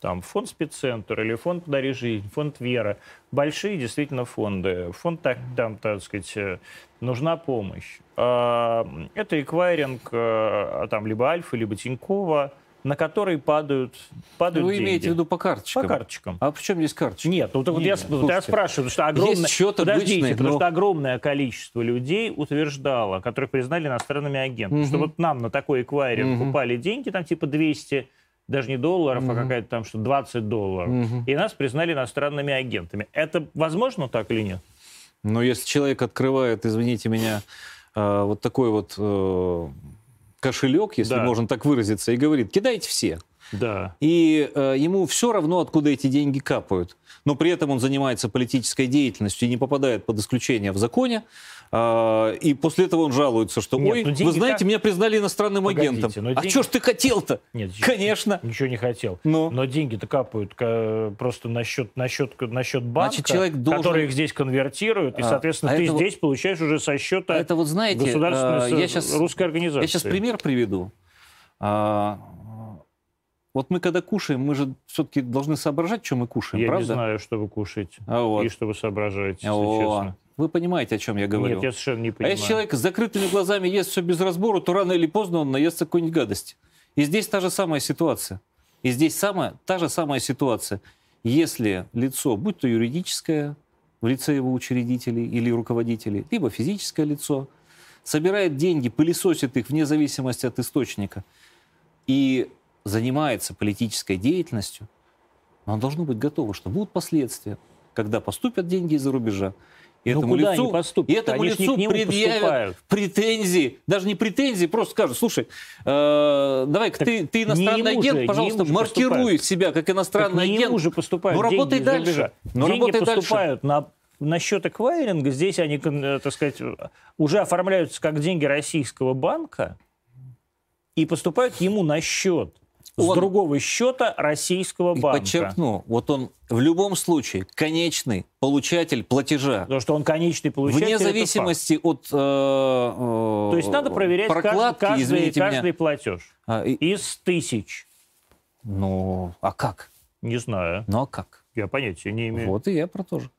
там фонд спеццентр или фонд «Подари жизнь», фонд «Вера». Большие действительно фонды. Фонд, так, там, так сказать, э, нужна помощь. А, Это эквайринг э, там либо Альфа, либо Тинькова, на который падают, падают Вы деньги. имеете в виду по По карточкам? карточкам. А в чем здесь карточки? Нет, ну, так вот я, вот я спрашиваю, потому что огромное, счет подождите, обычный, потому но- что огромное количество людей утверждало, которых признали иностранными агентами, Мгм. что вот нам на такой эквайринг Мгм. упали деньги, там типа 200 даже не долларов, Мгм. а какая-то там что 20 долларов. Мгм. И нас признали иностранными агентами. Это возможно так или нет? Но если человек открывает, извините меня, э, вот такой вот э, кошелек, если Да. можно так выразиться, и говорит, кидайте все. Да. И э, ему все равно, откуда эти деньги капают. Но при этом он занимается политической деятельностью и не попадает под исключение в законе. А, и после этого он жалуется, что, Нет, ой, ну вы знаете, как- меня признали иностранным Погодите, агентом. но А деньги- что ж ты хотел-то? Нет, Конечно. Ничего не хотел. Ну. Но деньги-то капают ка- просто на счет, на счет, на счет банка, Значит, человек должен- который их здесь конвертирует, и, А, соответственно, а ты это вот- здесь получаешь уже со счета А это вот знаете, государственной э, я сейчас русской организации. Я сейчас пример приведу. А, вот мы когда кушаем, мы же все-таки должны соображать, что мы кушаем, Я правда? не знаю, что вы кушаете А вот. и что вы соображаете, если О, честно. Вы понимаете, о чем я говорю? Нет, я совершенно не а понимаю. если человек с закрытыми глазами ест все без разбору, то рано или поздно он наестся какой-нибудь гадости. И здесь та же самая ситуация. И здесь самая, та же самая ситуация. Если лицо, будь то юридическое, в лице его учредителей или руководителей, либо физическое лицо, собирает деньги, пылесосит их вне зависимости от источника и занимается политической деятельностью, оно должно быть готово, что будут последствия, когда поступят деньги из-за рубежа. Ну, этому куда лицу, и этому Они лицу предъявят поступают. претензии, даже не претензии, просто скажут, слушай, э, давай-ка ты, ты иностранный же, агент, не пожалуйста, же маркируй поступают. себя как Так иностранный не агент. ему же поступают Ну, деньги работай дальше. Ну, деньги работай дальше. поступают на, на счет эквайринга. Здесь они, э, так сказать, уже оформляются как деньги российского банка и поступают ему на счет с Он- другого счета российского И банка. подчеркну, вот он в любом случае конечный получатель платежа. Потому что он конечный получатель. Вне зависимости от э, э, То есть надо проверять каждый, прокладки, каждый, извините каждый меня. платеж. А, и- Из тысяч. ну, а как? Не знаю. Ну, а как? Я понятия не имею. Вот и я про то же.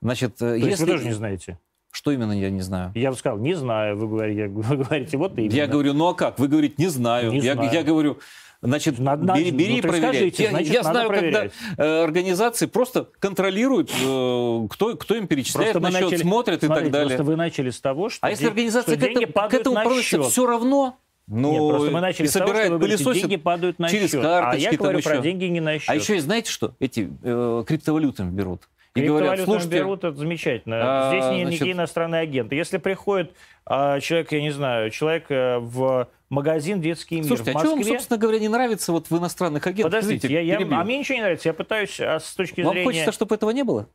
Значит, э, То есть если... вы тоже не знаете? Что именно я не знаю? Я бы сказал, не знаю, вы говорите, вы говорите вот именно. Я говорю, ну а как? Вы говорите, не знаю. Не я, знаю. я говорю, значит, Надо- бери, бери ну, и проверяй. скажите, я значит, я надо знаю, проверять. когда э, организации просто контролируют, э, кто, кто им перечисляет Просто на счет, начали- смотрят и так далее. Просто вы начали с того, что, А если организация к этому, к этому относится все равно, ну, Нет, просто мы начали и с того, что вы говорите, деньги падают на через счет. карточки а я говорю про еще. деньги не на счет. А еще и знаете что? Эти э, криптовалютами берут. И говорят, слушайте, берут, это замечательно. а, Здесь не, значит- никакие иностранные агенты. Если приходит а, человек, я не знаю, человек э, в магазин «Детский мир» слушайте, в а что вам, Москве... собственно говоря, не нравится вот в иностранных агентах? Подождите, Извините, я, я- а мне ничего не нравится. Я пытаюсь а, с точки Вам зрения... хочется, чтобы этого не было?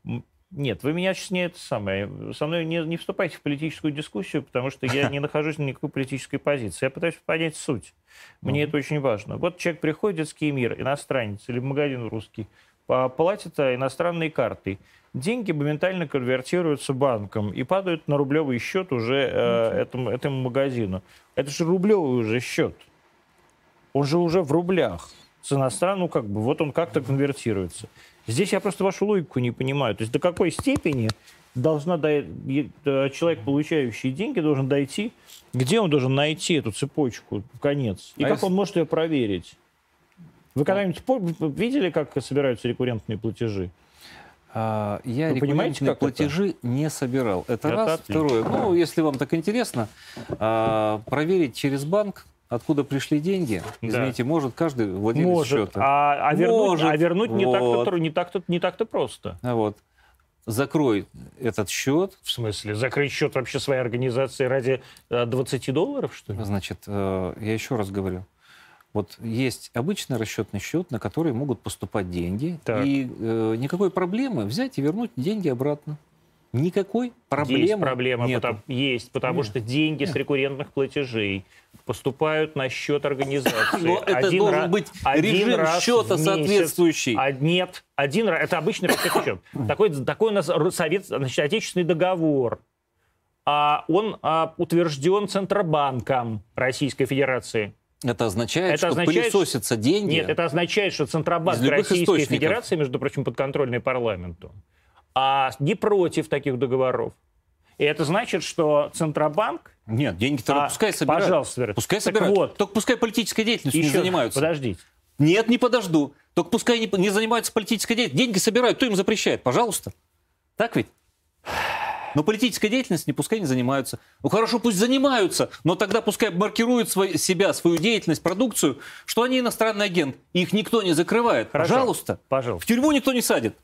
Нет, вы меня сейчас не это самое. Со мной не, не вступайте в политическую дискуссию, потому что я не нахожусь на никакой политической позиции. Я пытаюсь понять суть. Мне это очень важно. Вот человек приходит в детский мир, иностранец или в магазин русский, а, иностранной картой. Деньги моментально конвертируются банком и падают на рублевый счет уже э, этому, этому магазину. Это же рублевый уже счет. Он же уже в рублях. С иностранным, ну как бы, вот он как-то конвертируется. Здесь я просто вашу логику не понимаю. То есть до какой степени должна е- э, человек, получающий деньги, должен дойти, где он должен найти эту цепочку в конец? И А как если- он может ее проверить? Вы когда-нибудь видели, как собираются рекуррентные платежи? А, Я Вы рекуррентные как это? платежи не собирал. Это, Это раз. отлично. Второе. Ну, если вам так интересно, а, проверить через банк, откуда пришли деньги, Да. извините, может каждый владелец Может. счета. А, а вернуть, Может. а вернуть не так-то Вот. тро- не так-то не так-то просто. А Вот. Закрой этот счет, В смысле? Закрыть счет вообще своей организации ради э, 20 долларов, что ли? значит, э, я еще раз говорю. Вот есть обычный расчетный счет, на который могут поступать деньги, Так. и э, никакой проблемы взять и вернуть деньги обратно. Никакой проблемы Есть проблема, нету. потому, есть, потому Нет. что деньги с рекуррентных платежей поступают на счет организации. Но это Один должен ра- быть один режим раз счета соответствующий. А нет, один раз, это обычный расчетный счет. Такой, такой у нас совет, значит, отечественный договор. А он а, утвержден Центробанком Российской Федерации. Это означает, Это что означает, пылесосятся деньги. Нет, это означает, что Центробанк Российской источников. Федерации, между прочим, подконтрольный парламенту, а не против таких договоров. И это значит, что Центробанк... Нет, деньги-то а, пускай собирают. Пожалуйста, Вера. Пускай Так собирают. вот, Только пускай политической деятельностью еще- не занимаются. Подождите. Нет, не подожду. Только пускай не, не занимаются политической деятельностью. Деньги собирают, кто им запрещает? Пожалуйста. Так ведь? Но политической деятельностью не пускай не занимаются. Ну хорошо, пусть занимаются, но тогда пускай маркируют свой, себя, свою деятельность, продукцию, что они иностранный агент. Их никто не закрывает. Хорошо. Пожалуйста. Пожалуйста. В тюрьму никто не садит.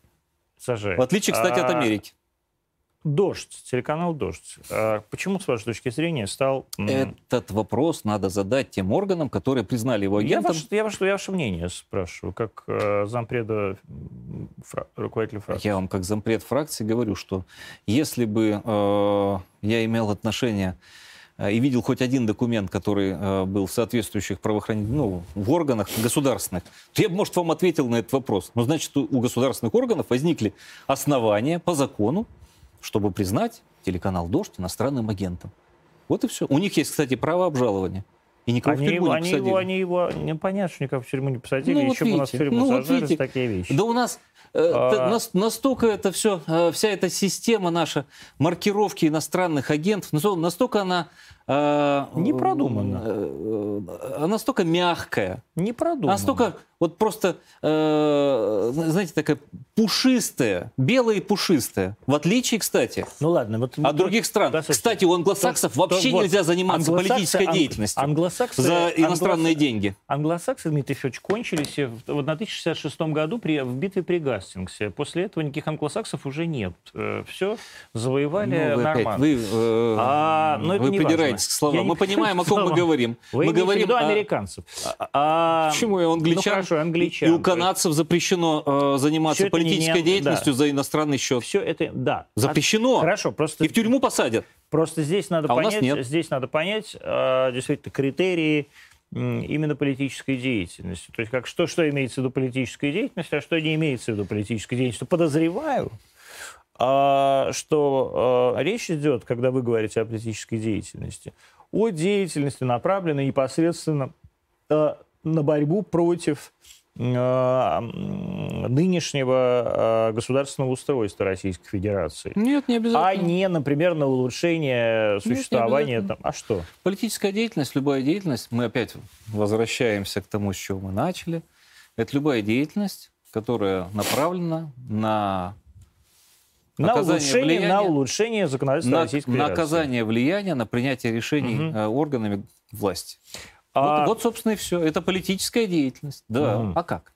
Сажает. В отличие, кстати, от А, Америки. Дождь, телеканал Дождь. А Почему, с вашей точки зрения, стал... Этот вопрос надо задать тем органам, которые признали его Я, агентом. ваше, я, ваше, я ваше мнение спрашиваю, как э, зампреда фра- руководителя фракции. Я вам как зампред фракции говорю, что если бы э, я имел отношение э, и видел хоть один документ, который э, был в соответствующих правоохранительных, ну, в органах государственных, то я бы, может, вам ответил на этот вопрос. Но значит, у, у государственных органов возникли основания по закону, чтобы признать телеканал «Дождь» иностранным агентом. Вот и все. У них есть, кстати, право обжалования. И никого в Они тюрьму его, не они, посадили. его, они его, не понятно, что никого в тюрьму не посадили, Ну, вот еще бы у нас в видите, тюрьму ну, вот сажали видите. такие вещи. Да у нас э, А. нас- настолько это все, э, вся эта система наша маркировки иностранных агентов, насто- настолько она... э, Не продумана. э, э, настолько мягкая, Не продумано. настолько вот просто, э, знаете, такая пушистая, белая и пушистая. В отличие, кстати, Ну ладно, вот... от других стран. достаточно. Кстати, у англосаксов То- вообще то вот нельзя заниматься англосаксы- политической ан- деятельностью Англосаксы, за иностранные англосаксы- деньги. Англосаксы, Дмитрий Федорович, кончились в в 1066 году при, в битве при Гастингсе. После этого никаких англосаксов уже нет. Все завоевали Ну, вы опять, нормально. вы, э, А, но это вы не придираетесь Я не Мы понимаем, о ком мы говорим. Мы говорим о- американцев. Почему и у англичан? Ну хорошо, англичан. И у канадцев запрещено э, заниматься политической деятельностью за иностранный счет. Все это, да. Запрещено. А- Хорошо, просто... И в тюрьму посадят. Просто здесь надо А понять, нет. здесь надо понять э, действительно критерии именно политической деятельности. То есть как что что имеется в виду политической деятельностью, а что не имеется в виду политической деятельностью. Подозреваю, что э, речь идет, когда вы говорите о политической деятельности, о деятельности, направленной непосредственно э, на борьбу против э, нынешнего государственного устройства Российской Федерации. Нет, не А обязательно. не, например, на улучшение существования обязательно. там. А что? Политическая деятельность, любая деятельность, мы опять возвращаемся к тому, с чего мы начали. Это любая деятельность, которая направлена на На улучшение, влияния- на улучшение законодательства на, Российской Федерации. оказание влияния на принятие решений э, органами власти. А, Вот, вот, собственно, и все. Это политическая деятельность. Да. Мгм. А как?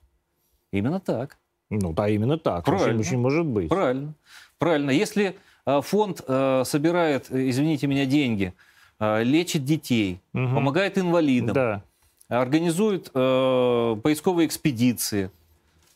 Именно так. Ну да, именно так. Правильно. Очень, очень может быть. Правильно. Правильно. Если э, фонд э, собирает, э, извините меня, деньги, э, лечит детей, Мгм. помогает инвалидам, Да. организует э, поисковые экспедиции,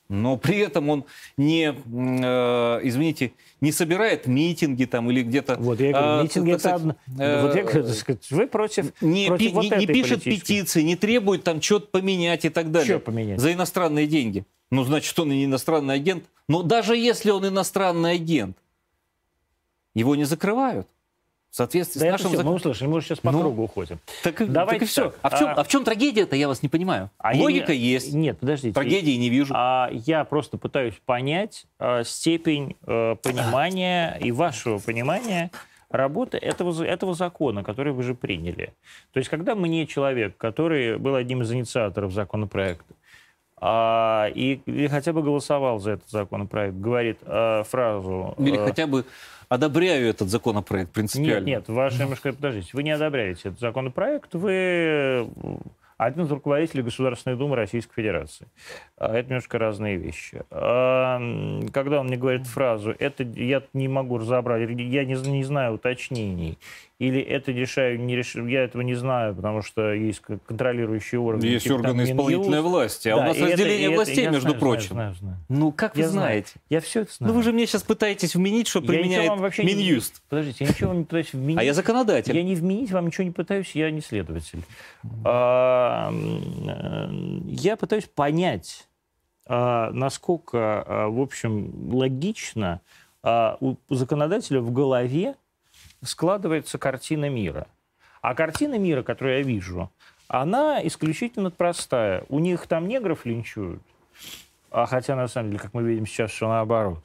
но при этом он не, э, извините, не собирает митинги там или где-то... Вот я говорю, э, митинги это сказать, одно. э, Вот я говорю, сказать, вы против, не, против пи- вот не- не этой пишет политической. петиции, не требует там что-то поменять и так далее. Чё поменять? За иностранные деньги. Ну, значит, он не иностранный агент. Но даже если он иностранный агент, его не закрывают. В соответствии Да с нашим все, законом. мы услышали, мы уже сейчас по Ну, кругу уходим. Так, и- Давайте так и все. так, А в чем, а- а в чем трагедия-то, я вас не понимаю. А я Логика не- есть, Нет, подождите. трагедии не вижу. А я просто пытаюсь понять э, степень э, понимания и вашего понимания работы этого, этого закона, который вы же приняли. То есть, когда мне человек, который был одним из инициаторов законопроекта, а, и, или хотя бы голосовал за этот законопроект, говорит э, фразу... Или э, хотя бы одобряю этот законопроект принципиально. Нет, нет, ваше немножко, подождите, вы не одобряете этот законопроект, вы э, один из руководителей Государственной Думы Российской Федерации. А Это немножко разные вещи. А, Когда он мне говорит фразу, это я не могу разобрать, я не, не знаю уточнений, или это решаю, не реш... я этого не знаю, потому что есть контролирующие органы. Есть типа органы Минюст. исполнительной власти, а у Да, нас и это- разделение это- властей, я между знаю, прочим. Знаю, знаю, знаю. Ну, как вы Я знаю. знаете? Я все это знаю. Ну, вы же мне сейчас пытаетесь вменить, что Я применяет вам вообще не- Минюст. Подождите, я ничего вам не пытаюсь вменить. А я законодатель. Я не вменить вам ничего не пытаюсь, я не следователь. А, э, Я пытаюсь понять, а, насколько, а, в общем, логично а, у законодателя в голове складывается картина мира. А картина мира, которую я вижу, она исключительно простая. У них там негров линчуют, а хотя на самом деле, как мы видим сейчас, все наоборот.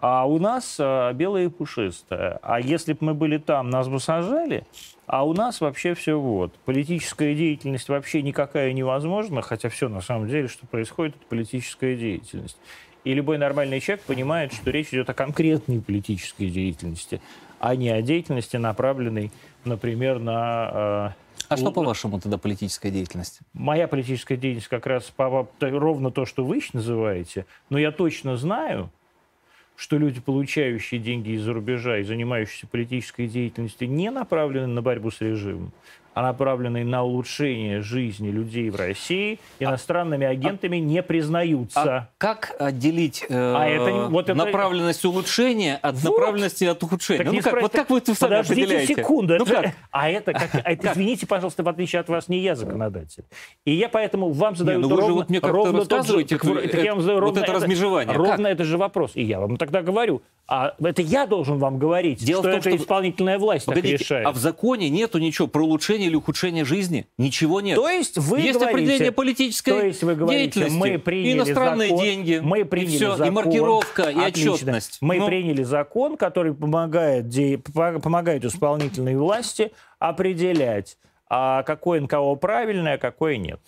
А у нас а, белое и пушистое. А если бы мы были там, нас бы сажали, а у нас вообще все вот. Политическая деятельность вообще никакая невозможна, хотя все на самом деле, что происходит, это политическая деятельность. И любой нормальный человек понимает, что речь идет о конкретной политической деятельности, а не о деятельности, направленной, например, на... Э, а что, по-вашему, тогда политическая деятельность? Моя политическая деятельность как раз по, ровно то, что вы называете. Но я точно знаю, что люди, получающие деньги из-за рубежа и занимающиеся политической деятельностью, не направлены на борьбу с режимом, а направленные на улучшение жизни людей в России, иностранными а, агентами а, не признаются. А как отделить э, а это, вот направленность это... улучшения от вот. направленности от ухудшения? Так ну, как, вот как вы это сами Подождите определяете? секунду. Ну, это, как? А это, как, а это, извините, пожалуйста, в отличие от вас, не я законодатель. И я поэтому вам задаю не, ну, ровно, вот мне ровно рассказываете, же, так, так я вам задаю вот ровно это размежевание. Ровно как? это же вопрос. И я вам тогда говорю. А это я должен вам говорить, Дело что в том, это что... исполнительная власть Погодите, так решает. А в законе нету ничего про улучшение или ухудшение жизни? Ничего нет. То есть вы Есть говорите, определение политической то есть вы говорите, деятельности. Мы приняли иностранные закон, деньги, мы приняли и все, закон, и маркировка, и отлично. отчетность. Мы ну. приняли закон, который помогает, де, помогает исполнительной власти определять, а какое НКО правильное, а какое нет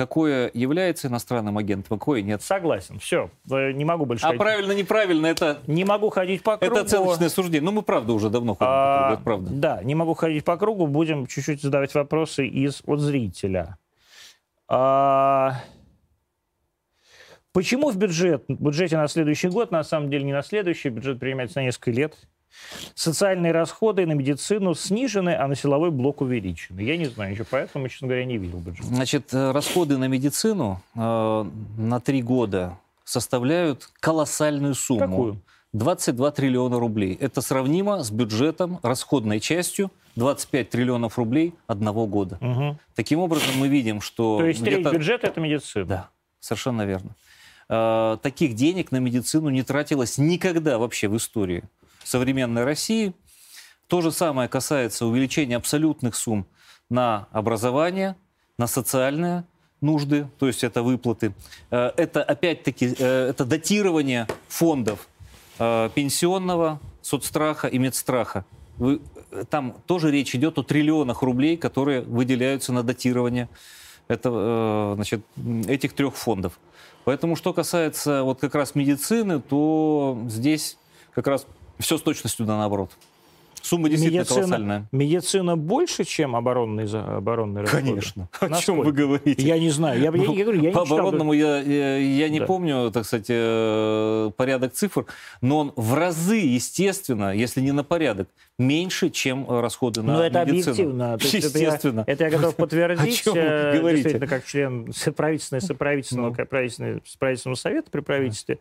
какое является иностранным агентом, а какое нет. Согласен, все, не могу больше. А ходить. правильно, неправильно, это... Не могу ходить по кругу. Это оценочное суждение. Ну, мы, правда, уже давно ходим а, по кругу, это правда. Да, не могу ходить по кругу, будем чуть-чуть задавать вопросы из от зрителя. А... Почему в бюджет, бюджете на следующий год, на самом деле не на следующий, бюджет принимается на несколько лет, Социальные расходы на медицину снижены, а на силовой блок увеличены. Я не знаю еще, поэтому, честно говоря, не видел бюджет. Значит, э, расходы на медицину э, на три года составляют колоссальную сумму. Какую? 22 триллиона рублей. Это сравнимо с бюджетом, расходной частью 25 триллионов рублей одного года. Угу. Таким образом, мы видим, что... То есть треть бюджета – это медицина. Да, совершенно верно. Э, таких денег на медицину не тратилось никогда вообще в истории современной России. То же самое касается увеличения абсолютных сумм на образование, на социальные нужды, то есть это выплаты. Э, это опять-таки э, это датирование фондов э, пенсионного, соцстраха и медстраха. Вы, там тоже речь идет о триллионах рублей, которые выделяются на датирование это, значит, этих трех фондов. Поэтому, что касается вот как раз медицины, то здесь как раз все с точностью да наоборот. Сумма действительно медицина, колоссальная. Медицина больше, чем оборонный, оборонный расходы? Конечно. О Насколько? чем вы говорите? Я не знаю. Я, ну, я, я, говорю, я по оборонному я, я, я не да. помню, так сказать, э, порядок цифр, но он в разы, естественно, если не на порядок, меньше, чем расходы на Но это медицину. объективно. Естественно. Это я, это я готов подтвердить. О чем вы э, говорите? как член правительственного, соправительственного, ну. правительственного совета при правительстве.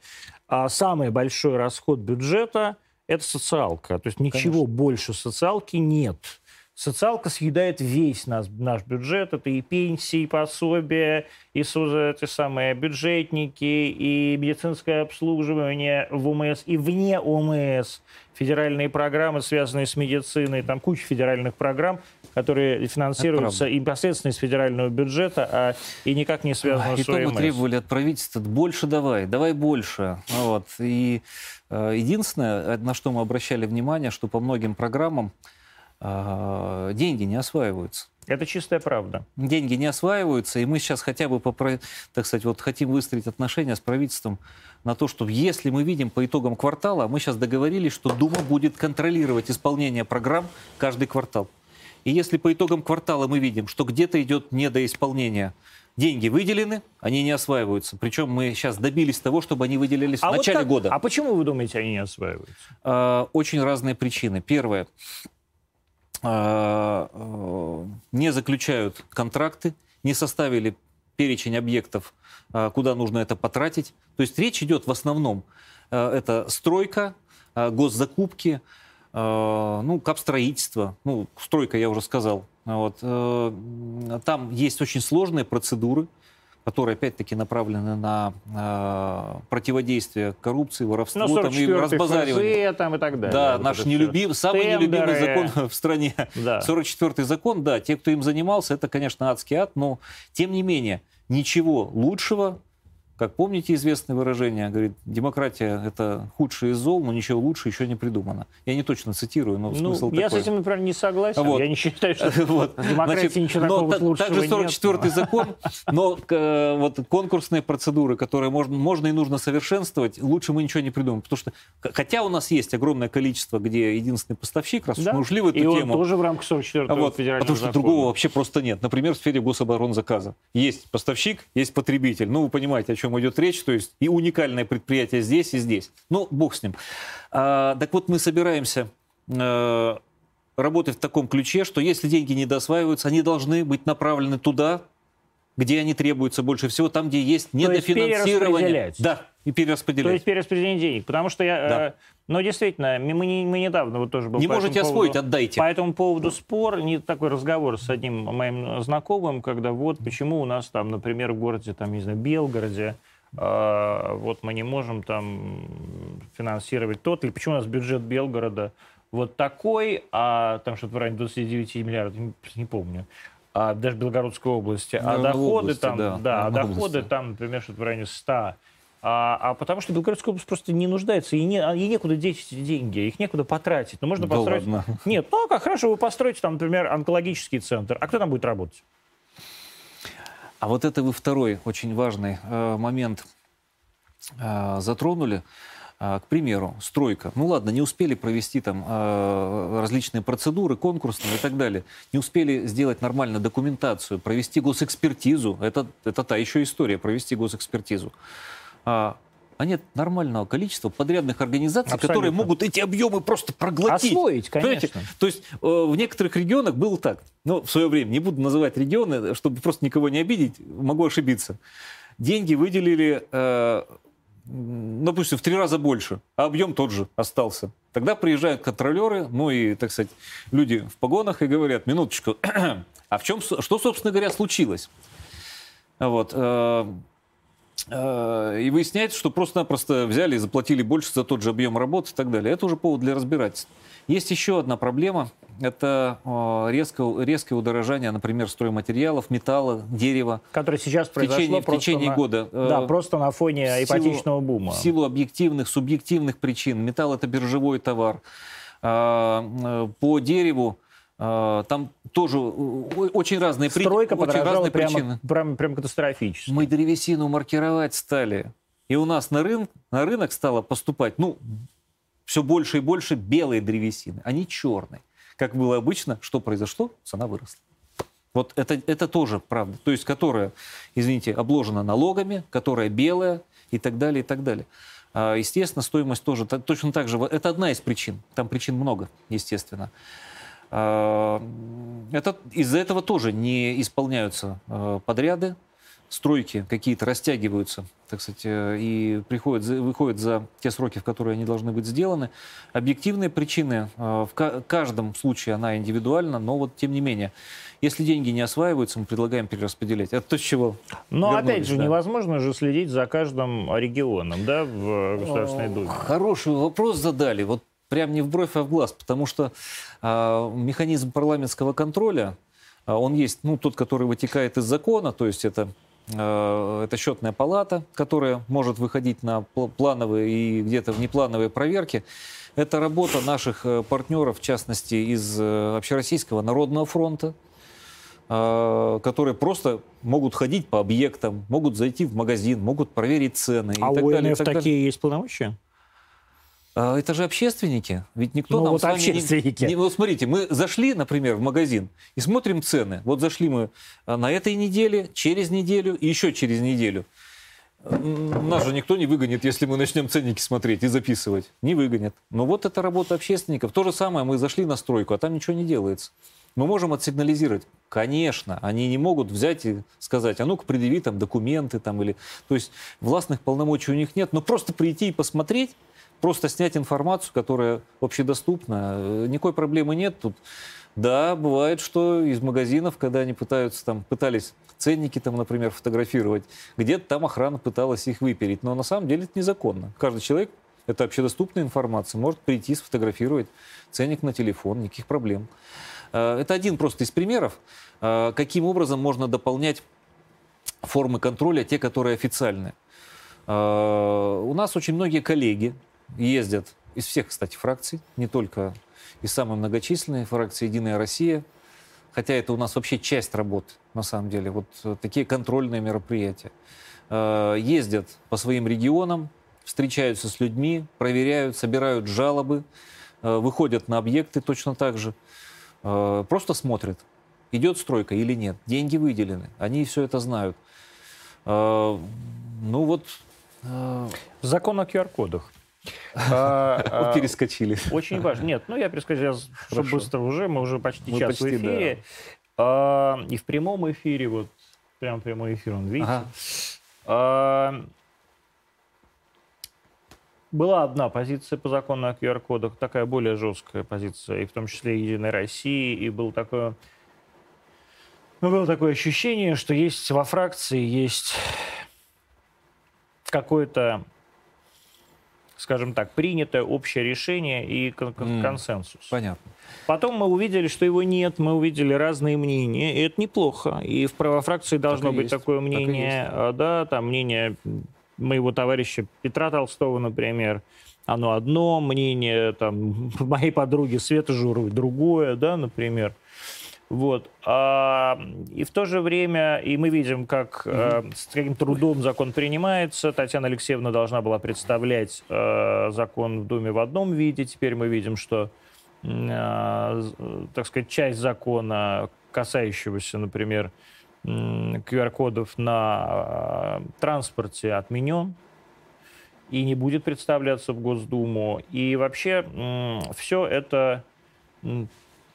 А самый большой расход бюджета – это социалка. То есть ничего Конечно. больше социалки нет. Социалка съедает весь наш, наш бюджет. Это и пенсии, и пособия, и эти самые бюджетники, и медицинское обслуживание в УМС, и вне УМС. Федеральные программы, связанные с медициной. Там куча федеральных программ, которые финансируются непосредственно из федерального бюджета, а и никак не связаны с ОМС. И то мы требовали от правительства, больше давай, давай больше. Вот. И Э, единственное, на что мы обращали внимание, что по многим программам э, деньги не осваиваются. Это чистая правда. Деньги не осваиваются, и мы сейчас хотя бы, так сказать, вот хотим выстроить отношения с правительством на то, что если мы видим по итогам квартала, мы сейчас договорились, что Дума будет контролировать исполнение программ каждый квартал. И если по итогам квартала мы видим, что где-то идет недоисполнение деньги выделены, они не осваиваются. Причем мы сейчас добились того, чтобы они выделились а в начале вот как, года. А почему вы думаете, они не осваиваются? А, очень разные причины. Первое. А, а, не заключают контракты, не составили перечень объектов, а, куда нужно это потратить. То есть речь идет в основном, это стройка, госзакупки, ну, капстроительство, ну, стройка, я уже сказал, вот. Э, там есть очень сложные процедуры, которые опять-таки направлены на э, противодействие коррупции, воровству ну, там, и разбазариванию. там и так далее. Да, вот наш нелюбим, самый Тендеры. нелюбимый закон в стране. Да. 44-й закон, да, те, кто им занимался, это, конечно, адский ад, но тем не менее ничего лучшего как помните известное выражение, говорит, демократия это худший из зол, но ничего лучше еще не придумано. Я не точно цитирую, но ну, смысл я такой. с этим, например, не согласен. Вот. Я не считаю, что вот. демократия Значит, ничего такого лучшего Также 44 нет. закон, но э, вот конкурсные процедуры, которые можно, можно и нужно совершенствовать, лучше мы ничего не придумаем. Потому что, хотя у нас есть огромное количество, где единственный поставщик, раз да. мы ушли в эту и тему. он тоже в рамках 44 вот, федерального Потому что закона. другого вообще просто нет. Например, в сфере гособоронзаказа. Есть поставщик, есть потребитель. Ну, вы понимаете, о чем идет речь. То есть и уникальное предприятие здесь, и здесь. Ну, бог с ним. А, так вот, мы собираемся э, работать в таком ключе, что если деньги не досваиваются, они должны быть направлены туда, где они требуются больше всего, там, где есть недофинансирование. Да, и перераспределять. То есть перераспределение денег. Потому что я... Да. Э, но действительно, мы, не, мы недавно вот тоже был Не по можете освоить, поводу, отдайте. По этому поводу спор, не такой разговор с одним моим знакомым, когда вот почему у нас там, например, в городе, там, не знаю, Белгороде, э, вот мы не можем там финансировать тот, или почему у нас бюджет Белгорода вот такой, а там что-то в районе 29 миллиардов, не помню, а даже Белгородской области, а Ну, доходы области, там, да, да, а доходы области. там, например, что-то в районе 100. А, а потому что Белгородская область просто не нуждается, и, не, и некуда деть эти деньги, их некуда потратить. Ну, можно Да построить... ладно. Нет, ну, а как хорошо, вы построите там, например, онкологический центр. А кто там будет работать? А вот это вы второй очень важный э, момент э, затронули. Э, к примеру, стройка. Ну ладно, не успели провести там э, различные процедуры, конкурсные и так далее. Не успели сделать нормально документацию, провести госэкспертизу. Это, это та еще история, провести госэкспертизу. А, а нет нормального количества подрядных организаций, Абсолютно. которые могут эти объемы просто проглотить. Освоить, Понимаете? конечно. То есть э, в некоторых регионах было так. Ну, в свое время, не буду называть регионы, чтобы просто никого не обидеть, могу ошибиться. Деньги выделили, э, допустим, в три раза больше, а объем тот же остался. Тогда приезжают контролеры, ну и, так сказать, люди в погонах и говорят, минуточку, а в чем, что, собственно говоря, случилось? Вот. Э, э, И выясняется, что просто-напросто взяли и заплатили больше за тот же объем работы и так далее. Это уже повод для разбирательств. Есть еще одна проблема. Это э, резкое, резкое удорожание, например, стройматериалов, металла, дерева. Которое сейчас В произошло течение, в течение на- года. э, Да, просто на фоне в силу- ипотечного бума. В силу объективных, субъективных причин. Металл – это биржевой товар. Э, По дереву там тоже э, очень разные, при- Стройка очень подорожала разные прямо, причины. прям, прям катастрофически. Мы древесину маркировать стали. И у нас на, рын, на рынок стало поступать, ну, все больше и больше белой древесины, а не черной. Как было обычно, что произошло? Цена выросла. Вот это, это тоже правда. То есть, которая, извините, обложена налогами, которая белая и так далее, и так далее. А, естественно, стоимость тоже точно так же. Это одна из причин. Там причин много, естественно. А, Это, из-за этого тоже не исполняются э, подряды, стройки какие-то растягиваются, так сказать, э, и приходят, выходят за те сроки, в которые они должны быть сделаны. Объективные причины, э, в ка- каждом случае она индивидуальна, но вот тем не менее, если деньги не осваиваются, мы предлагаем перераспределять. Это то, с чего Но опять же, да. невозможно же следить за каждым регионом, да, в Государственной Думе. Хороший вопрос задали. Вот прям не в бровь, а в глаз. Потому что а, механизм парламентского контроля, а, он есть, ну, тот, который вытекает из закона, то есть это, а, это счетная палата, которая может выходить на пл- плановые и где-то внеплановые проверки. Это работа наших э, партнеров, в частности, из э, Общероссийского народного фронта, которые просто могут ходить по объектам, могут зайти в магазин, могут проверить цены. и А так у далее, и так далее. такие есть полномочия? А, Это же общественники. Ведь никто Ну, нам вот с вами не- общественники. не- вот смотрите, мы зашли, например, в магазин и смотрим цены. Вот зашли мы а, на этой неделе, через неделю и еще через неделю. Нас же никто не выгонит, если мы начнем ценники смотреть и записывать. Не выгонят. Но вот это работа общественников. То же самое, мы зашли на стройку, а там ничего не делается. Мы можем отсигнализировать. Конечно, они не могут взять и сказать, а ну-ка предъяви там документы там или... То есть властных полномочий у них нет, но просто прийти и посмотреть, просто снять информацию, которая общедоступна, э, никакой проблемы нет тут. Да, бывает, что из магазинов, когда они пытаются там, пытались ценники там, например, фотографировать, где-то там охрана пыталась их выпереть, но на самом деле это незаконно. Каждый человек, это общедоступная информация, может прийти, сфотографировать ценник на телефон, никаких проблем. Э, Это один просто из примеров, э, каким образом можно дополнять формы контроля, те, которые официальные. У нас очень многие коллеги ездят из всех, кстати, фракций, не только из самой многочисленной фракции «Единая Россия», хотя это у нас вообще часть работы, на самом деле, вот такие контрольные мероприятия. Ездят по своим регионам, встречаются с людьми, проверяют, собирают жалобы, выходят на объекты точно так же, просто смотрят, идет стройка или нет, деньги выделены, они все это знают. Ну вот Э, Закон о QR-кодах. А, а, перескочили. Очень важно. Нет, ну я перескочил, чтобы быстро уже, мы уже почти час в эфире. А, и в прямом эфире, вот прям прямой эфир, он, видите. Была одна позиция по закону о QR-кодах, такая более жесткая позиция, и в том числе Единой России, и был такое, ну, было такое ощущение, что есть во фракции есть какое-то, скажем так, принятое общее решение и консенсус. Понятно. Потом мы увидели, что его нет, мы увидели разные мнения, и это неплохо. И в правофракции должно так быть есть. такое мнение, так да, там мнение моего товарища Петра Толстого, например, оно одно, мнение там, моей подруги Светы Журовой другое, да, например. Вот. А, и в то же время, и мы видим, как угу. э, с каким трудом закон принимается. Татьяна Алексеевна должна была представлять э, закон в Думе в одном виде. Теперь мы видим, что, э, так сказать, часть закона, касающегося, например, QR-кодов на э, транспорте отменен и не будет представляться в Госдуму. И вообще э, все это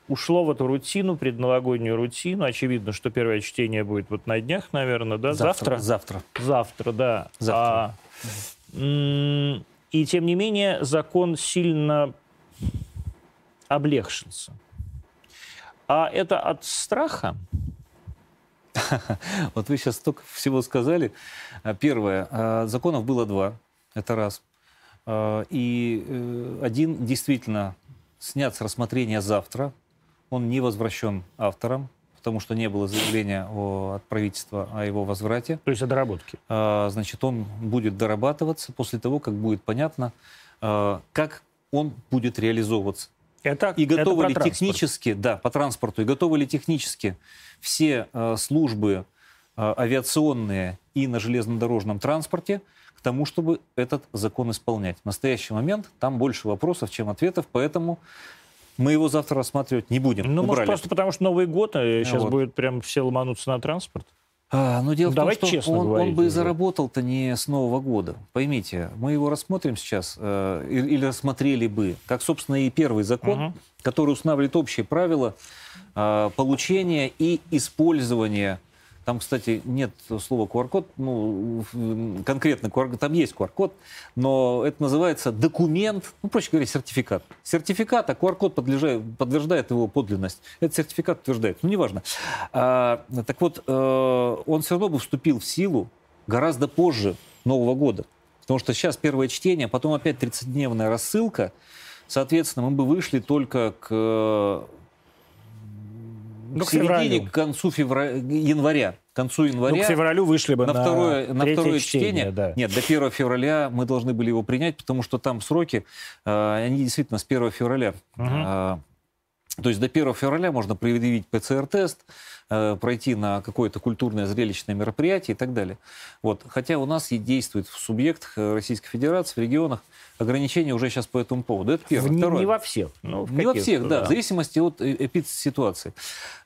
ушло в эту рутину, предновогоднюю рутину. Очевидно, что первое чтение будет вот на днях, наверное, да? Завтра. Завтра, завтра да. Завтра. А, и тем не менее закон сильно облегшился. А это от страха? Вот вы сейчас столько всего сказали. А, первое. А, законов было два. Это раз. А, и э, один действительно снят с рассмотрения завтра, он не возвращен авторам, потому что не было заявления о, от правительства о его возврате. То есть о доработке. А, значит, он будет дорабатываться после того, как будет понятно, а, как он будет реализовываться. Это, и готовы это ли технически, да, по транспорту, и готовы ли технически все а, службы а, авиационные и на железнодорожном транспорте к тому, чтобы этот закон исполнять. В настоящий момент там больше вопросов, чем ответов, поэтому мы его завтра рассматривать не будем. Ну, Убрали. может, просто потому что Новый год, и сейчас вот. будет прям все ломануться на транспорт? А, но дело ну, в том, что честно он, он бы и заработал-то не с Нового года. Поймите, мы его рассмотрим сейчас, э, или рассмотрели бы, как, собственно, и первый закон, угу. который устанавливает общие правила э, получения и использования там, кстати, нет слова QR-код, ну, конкретно QR, там есть QR-код, но это называется документ, ну, проще говоря, сертификат. Сертификат, а QR-код подтверждает, его подлинность. Этот сертификат подтверждает, ну, неважно. А, так вот, э, он все равно бы вступил в силу гораздо позже Нового года. Потому что сейчас первое чтение, потом опять 30-дневная рассылка. Соответственно, мы бы вышли только к к середине, к концу февраля, января. К концу января. Ну, к февралю вышли бы на, на второе, на второе чтение. чтение. Да. Нет, до 1 февраля мы должны были его принять, потому что там сроки, э, они действительно с 1 февраля. Угу. Э, то есть до 1 февраля можно предъявить ПЦР-тест, э, пройти на какое-то культурное зрелищное мероприятие и так далее. Вот. Хотя у нас и действует в субъектах Российской Федерации, в регионах ограничения уже сейчас по этому поводу. Это первое. В, Второе. Не во всех. Ну, в не во всех, да, да, в зависимости от э, эпид-ситуации.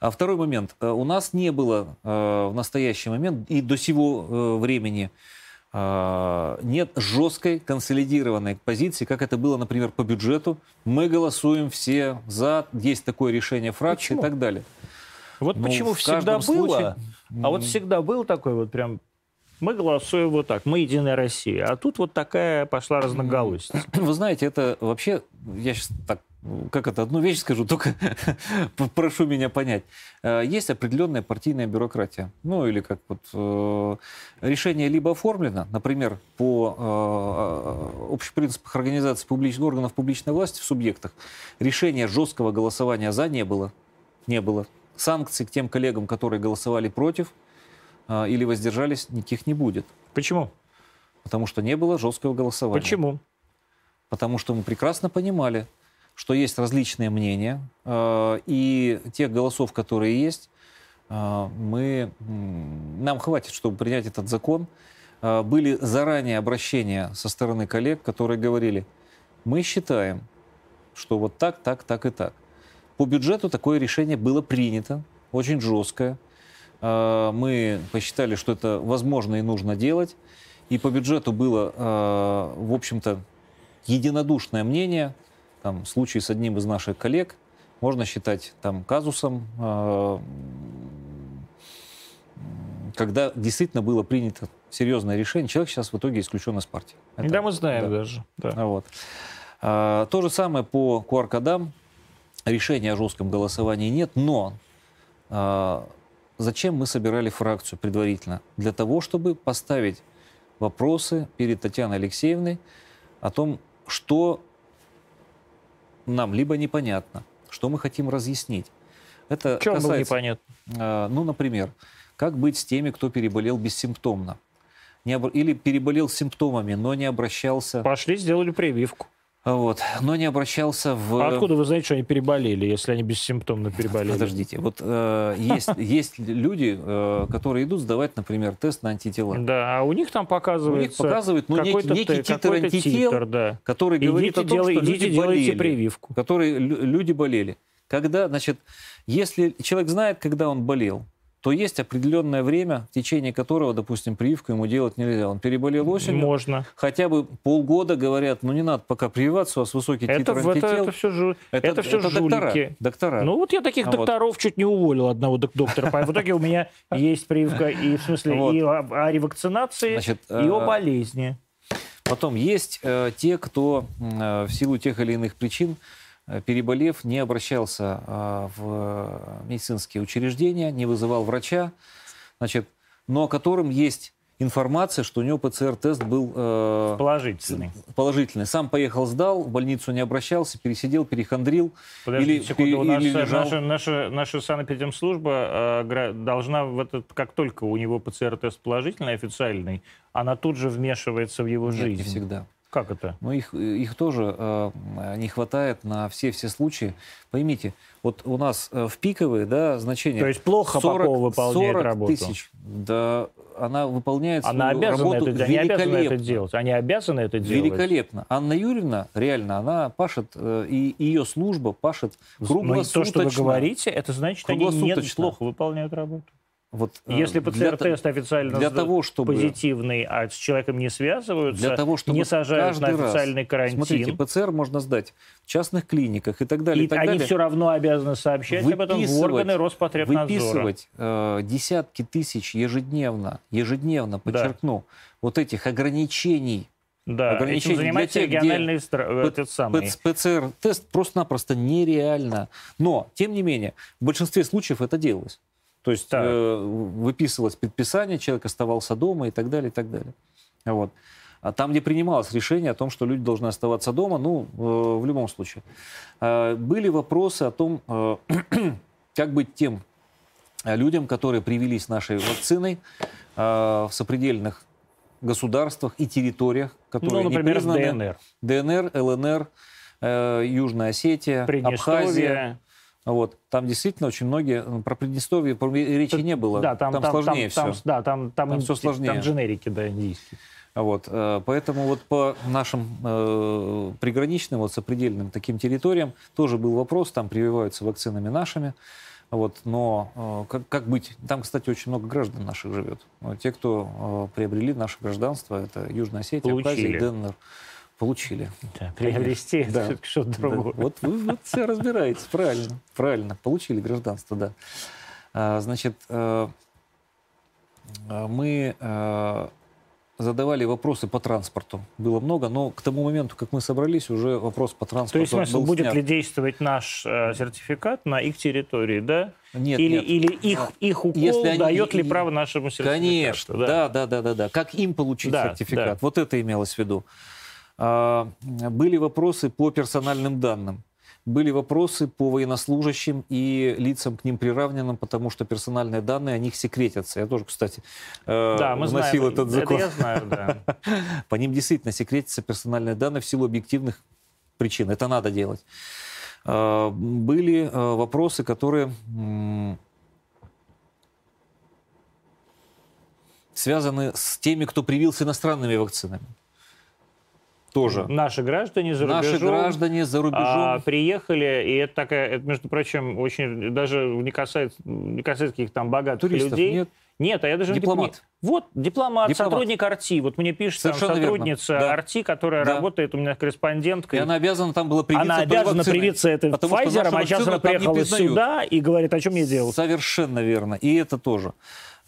А второй момент. Э, у нас не было в настоящий момент и до сего времени нет жесткой консолидированной позиции, как это было, например, по бюджету. Мы голосуем все за, есть такое решение фракции Почему? и так далее. Вот ну, почему всегда было, случае... а вот всегда был такой вот прям мы голосуем вот так, мы Единая Россия. А тут вот такая пошла разноголосица. Вы знаете, это вообще, я сейчас так, как это, одну вещь скажу, только прошу меня понять. Э, есть определенная партийная бюрократия. Ну, или как вот э, решение либо оформлено, например, по э, общих принципах организации публичных органов публичной власти в субъектах, решения жесткого голосования за не было. Не было. Санкций к тем коллегам, которые голосовали против – а, или воздержались, никаких не будет. Почему? Потому что не было жесткого голосования. Почему? Потому что мы прекрасно понимали, что есть различные мнения, э, и тех голосов, которые есть, э, мы, нам хватит, чтобы принять этот закон. Э, были заранее обращения со стороны коллег, которые говорили, мы считаем, что вот так, так, так и так. По бюджету такое решение было принято, очень жесткое. Мы посчитали, что это возможно и нужно делать. И по бюджету было, в общем-то, единодушное мнение, там, случай с одним из наших коллег, можно считать там казусом, э, когда действительно было принято серьезное решение, человек сейчас в итоге исключен из партии. Это, да, мы знаем да. даже. Да. Вот. А, то же самое по QR-кодам. Решения о жестком голосовании нет, но а, зачем мы собирали фракцию предварительно? Для того, чтобы поставить вопросы перед Татьяной Алексеевной о том, что нам либо непонятно, что мы хотим разъяснить. Это Чем касается, непонятно? Э, ну, например, как быть с теми, кто переболел бессимптомно? Не об... Или переболел симптомами, но не обращался... Пошли, сделали прививку. Вот. Но не обращался в... А откуда вы знаете, что они переболели, если они бессимптомно переболели? Подождите. Вот э, есть, есть люди, э, которые идут сдавать, например, тест на антитела. Да, а у них там показывается... У них показывает ну, некий, некий титр антител, титр, да. который идите говорит о том, делай, что идите люди болели. прививку. Которые люди болели. Когда, значит, если человек знает, когда он болел, то есть определенное время, в течение которого, допустим, прививку ему делать нельзя. Он переболел осенью. Можно. Хотя бы полгода говорят, ну не надо пока прививаться, у вас высокий это, титр это, антител. Это, все, жу... это, это все это жулики. Доктора, доктора. Ну вот я таких а докторов вот. чуть не уволил одного доктора. В итоге у меня есть прививка и в смысле и о ревакцинации, и о э, болезни. Потом есть э, те, кто э, в силу тех или иных причин переболев, не обращался а, в медицинские учреждения, не вызывал врача, значит, но о котором есть информация, что у него ПЦР-тест был э, положительный. Положительный. Сам поехал, сдал, в больницу не обращался, пересидел, перехандрил. Подожди или, секунду, у нас или лежал... наша, наша, наша санэпидемслужба э, должна в этот, как только у него ПЦР-тест положительный, официальный, она тут же вмешивается в его Нет, жизнь. не всегда. Как это? Ну, их, их тоже э, не хватает на все-все случаи. Поймите, вот у нас э, в пиковые да, значения... То есть плохо 40, Попова выполняет 40 работу? тысяч. Да, она выполняет она свою обязана работу это, Они обязаны это делать. Они обязаны это делать. Великолепно. Анна Юрьевна, реально, она пашет, э, и ее служба пашет круглосуточно. Но то, что вы говорите, это значит, они неплохо выполняют работу. Вот, э, Если ПЦР-тест официально для того, чтобы, позитивный, а с человеком не связываются, для того, чтобы не сажают на официальный раз, карантин. Смотрите, ПЦР можно сдать в частных клиниках и так далее. И, и так они далее. все равно обязаны сообщать об этом в органы Роспотребнадзора. Выписывать э, десятки тысяч ежедневно, ежедневно, подчеркну, да. вот этих ограничений да, ограничения этим занимается тех, региональный стра... этот самый. ПЦР-тест просто-напросто нереально. Но, тем не менее, в большинстве случаев это делалось. То есть э, выписывалось предписание, человек оставался дома и так далее, и так далее. Вот. А там, где принималось решение о том, что люди должны оставаться дома, ну, э, в любом случае. Э, были вопросы о том, э, как быть тем людям, которые привились нашей вакциной э, в сопредельных государствах и территориях, которые ну, например, не признаны. ДНР. ДНР, ЛНР, э, Южная Осетия, Абхазия. Вот. Там действительно очень многие... Ну, про Приднестровье речи не было. Да, там, там, там сложнее там, все. Там, да, там, там, там все сложнее. Там дженерики, да, индийские. Вот. Э, поэтому вот по нашим э, приграничным, вот сопредельным таким территориям тоже был вопрос, там прививаются вакцинами нашими. Вот, но э, как, как быть? Там, кстати, очень много граждан наших живет. Те, кто э, приобрели наше гражданство, это Южная Осетия, Абхазия, ДНР получили. Да, приобрести да. это что-то другое. Да. Вот вы вот все разбираетесь, правильно, правильно, получили гражданство, да. А, значит, а, мы а, задавали вопросы по транспорту. Было много, но к тому моменту, как мы собрались, уже вопрос по транспорту То есть, смысл, будет снят. ли действовать наш э, сертификат на их территории, да? Нет, или, нет. или их, их укол Если дает они, ли право нашему сертификату? Конечно, да, да, да, да, да. Как им получить да, сертификат? Да. Вот это имелось в виду. А, были вопросы по персональным данным. были вопросы по военнослужащим и лицам к ним приравненным, потому что персональные данные о них секретятся. Я тоже, кстати, э, Да, мы вносил знаем. этот закон. Это я знаю, да. По ним действительно секретятся персональные данные в силу объективных причин. Это надо делать. Э, Были э, вопросы, которые связаны с теми, кто привился иностранными вакцинами. Тоже. Наши граждане за рубежом. Наши граждане за рубежом. а, приехали, и это такая, это, между прочим, очень даже не касается, не касается каких-то там богатых Туристов людей. нет. Нет, а я даже не Дипломат. пони- Вот, дипломат, Дипломат. сотрудник Арти. Вот мне пишет там Совершенно верно. сотрудница Да. Арти, которая Да. работает у меня корреспонденткой. И она обязана там была привиться Она обязана вакциной, привиться этой Pfizer, а сейчас она там не приехала сюда и говорит, а что мне делать? Совершенно верно. И это тоже.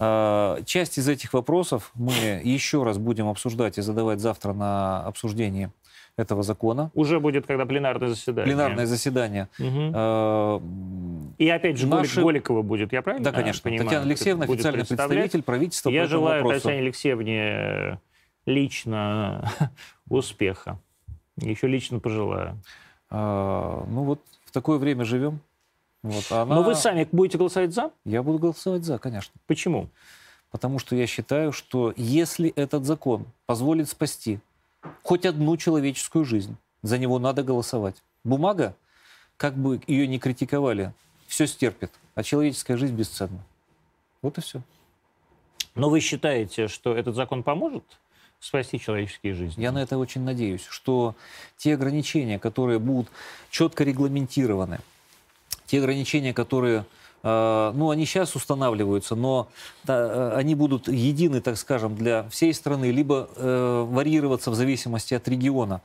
А, Часть из этих вопросов мы еще раз будем обсуждать и задавать завтра на обсуждении этого закона. Уже будет, когда пленарное заседание. Пленарное заседание. М, И опять же, Наши- Голикова будет, я правильно Да, конечно. понимаю? Татьяна Алексеевна, официальный представитель правительства по Я этому желаю вопросу. Татьяне Алексеевне э, лично успеха. Еще лично пожелаю. А, Ну вот в такое время живем. Вот. Она... Но вы сами будете голосовать за? Я буду голосовать за, конечно. Почему? Потому что я считаю, что если этот закон позволит спасти хоть одну человеческую жизнь, за него надо голосовать. Бумага, как бы ее ни критиковали, все стерпит, а человеческая жизнь бесценна. Вот и все. Но вы считаете, что этот закон поможет спасти человеческие жизни? Я на это очень надеюсь, что те ограничения, которые будут четко регламентированы, те ограничения, которые, э, ну, они сейчас устанавливаются, но да, э, они будут едины, так скажем, для всей страны, либо э, варьироваться в зависимости от региона.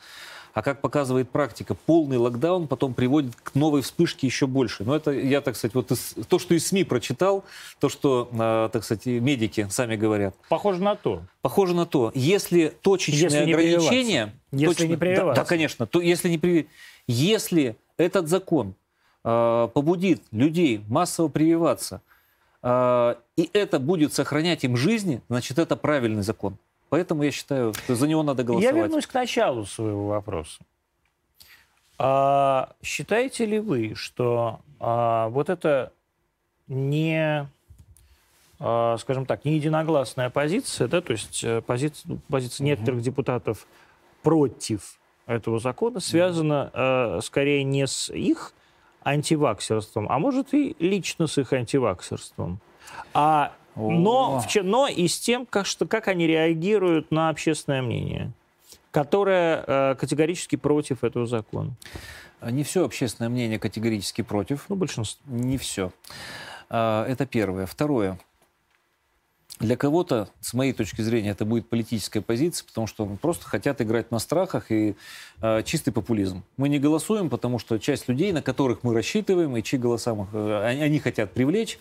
А как показывает практика, полный локдаун потом приводит к новой вспышке еще больше. Но это я, так сказать, вот из- то, что из СМИ прочитал, то, что, э, так сказать, медики сами говорят. Похоже на то. Похоже на то, если точечные Если не ограничения, Если точно- не да, прививаться. да, конечно, то если не при- если этот закон побудит людей массово прививаться, э, и это будет сохранять им жизни, значит это правильный закон. Поэтому я считаю, что за него надо Я голосовать. вернусь к началу своего вопроса. А, считаете ли вы, что а, вот это не, а, скажем так, не единогласная позиция, да, то есть э, позиция, позиция некоторых депутатов против этого закона связана э, скорее не с их антиваксерством, а может и лично с их антиваксерством, а но, в но и с тем, как, что, как они реагируют на общественное мнение, которое э, категорически против этого закона. Не все общественное мнение категорически против. Ну, большинство. Не все. Это первое. Второе. Для кого-то, с моей точки зрения, это будет политическая позиция, потому что просто хотят играть на страхах и э, чистый популизм. Мы не голосуем, потому что часть людей, на которых мы рассчитываем и чьи голоса мы, э, они, хотят привлечь,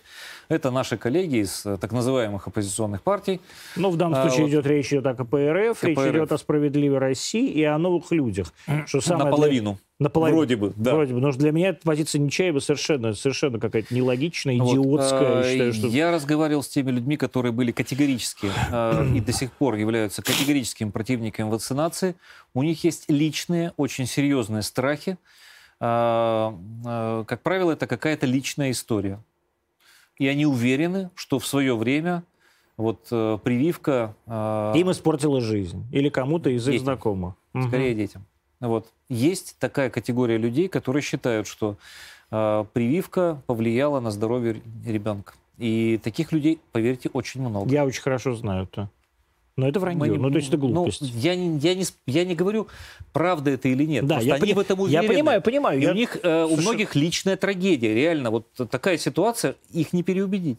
это наши коллеги из э, так называемых оппозиционных партий. Ну, в данном А, случае вот. идет речь идет о КПРФ, речь КПРФ. идет о справедливой России и о новых людях. Что самое для- Наполовину. Вроде бы, да. Вроде бы. Но для меня эта позиция Нечаева совершенно, совершенно какая-то нелогичная, Вот, идиотская. э, Я считаю, что... Я разговаривал с теми людьми, которые были категорически э, и до сих пор являются категорическими противниками вакцинации. У них есть личные, очень серьезные страхи. Э, э, Как правило, это какая-то личная история. И они уверены, что в свое время вот э, прививка... э, Им испортила жизнь. Или кому-то из их Детям. знакомых. Мгм. скорее детям. Вот. Есть такая категория людей, которые считают, что э, прививка повлияла на здоровье ребенка. И таких людей, поверьте, очень много. Я очень хорошо знаю это. Но это вранье. Мы ну, то есть это ну, глупость. я, не, я, не, я не говорю, правда это или нет. да, я, они пони- в этом я уверены. понимаю, понимаю. И я- у них, э, у многих личная трагедия. Реально, вот такая ситуация, их не переубедить.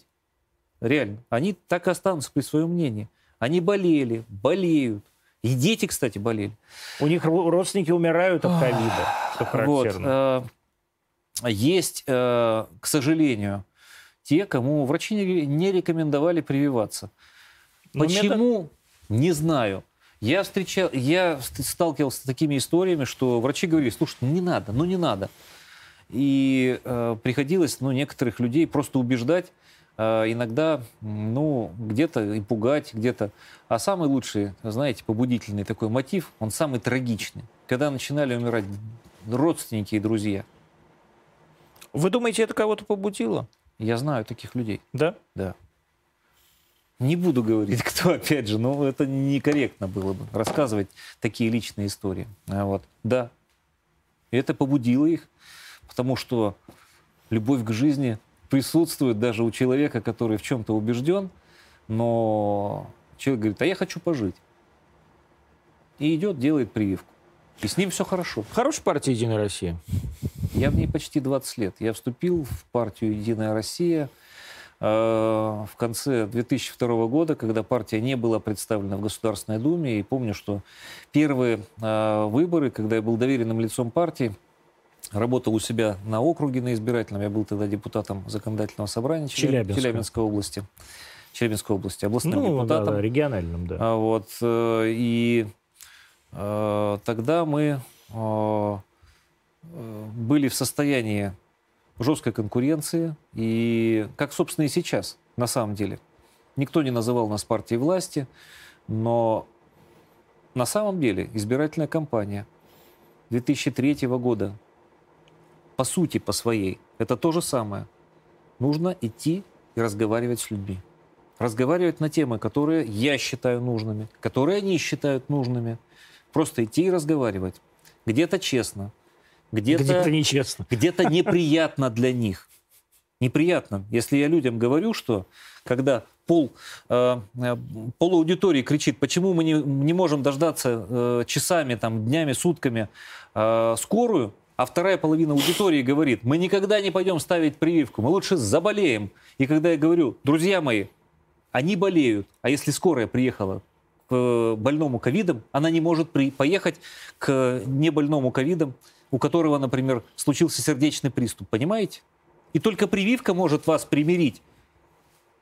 Реально. Они так и останутся при своем мнении. Они болели, болеют. И дети, кстати, болели. У них ро- родственники умирают от ковида, что Вот, характерно. э, есть, э, к сожалению, те, кому врачи не, не рекомендовали прививаться. Но Почему? Не знаю. Я встречал, я ст- сталкивался с такими историями, что врачи говорили, слушай, ну не надо, ну не надо. И э, приходилось, ну, некоторых людей просто убеждать, иногда, м, ну, где-то и пугать, где-то. А самый лучший, знаете, побудительный такой мотив, он самый трагичный. Когда начинали умирать родственники и друзья. Вы думаете, это кого-то побудило? Я знаю таких людей. Да? Да. Не буду говорить, кто, опять же, но это некорректно было бы рассказывать такие личные истории. А Вот. Да. И это побудило их, потому что любовь к жизни присутствует даже у человека, который в чем-то убежден, но человек говорит, а я хочу пожить. И идет, делает прививку. И с ним все хорошо. Хорошая партия «Единая Россия». Я в ней почти 20 лет. Я вступил в партию «Единая Россия» э, в конце 2002 года, когда партия не была представлена в Государственной Думе. И помню, что первые э, выборы, когда я был доверенным лицом партии, работал у себя на округе на избирательном. Я был тогда депутатом законодательного собрания Челяб- Челябинска. Челябинской области. Челябинской области, областным Ну, да, депутатом. да, региональным, да. А Вот, э, и э, тогда мы э, э, были в состоянии жесткой конкуренции, и как, собственно, и сейчас, на самом деле. Никто не называл нас партией власти, но на самом деле избирательная кампания 2003 года, по сути, по своей, это то же самое. Нужно идти и разговаривать с людьми разговаривать на темы, которые я считаю нужными, которые они считают нужными. Просто идти и разговаривать. Где-то честно, где-то, Где-то нечестно. где-то неприятно для них. Неприятно. Если я людям говорю, что когда пол, э, э, пол аудитории кричит, почему мы не, не можем дождаться э, часами, там, днями, сутками э, скорую, а вторая половина аудитории говорит, мы никогда не пойдем ставить прививку, мы лучше заболеем. И когда я говорю, друзья мои, они болеют, а если скорая приехала к больному ковидом, она не может при, поехать к небольному ковидом, у которого, например, случился сердечный приступ, понимаете? И только прививка может вас примирить.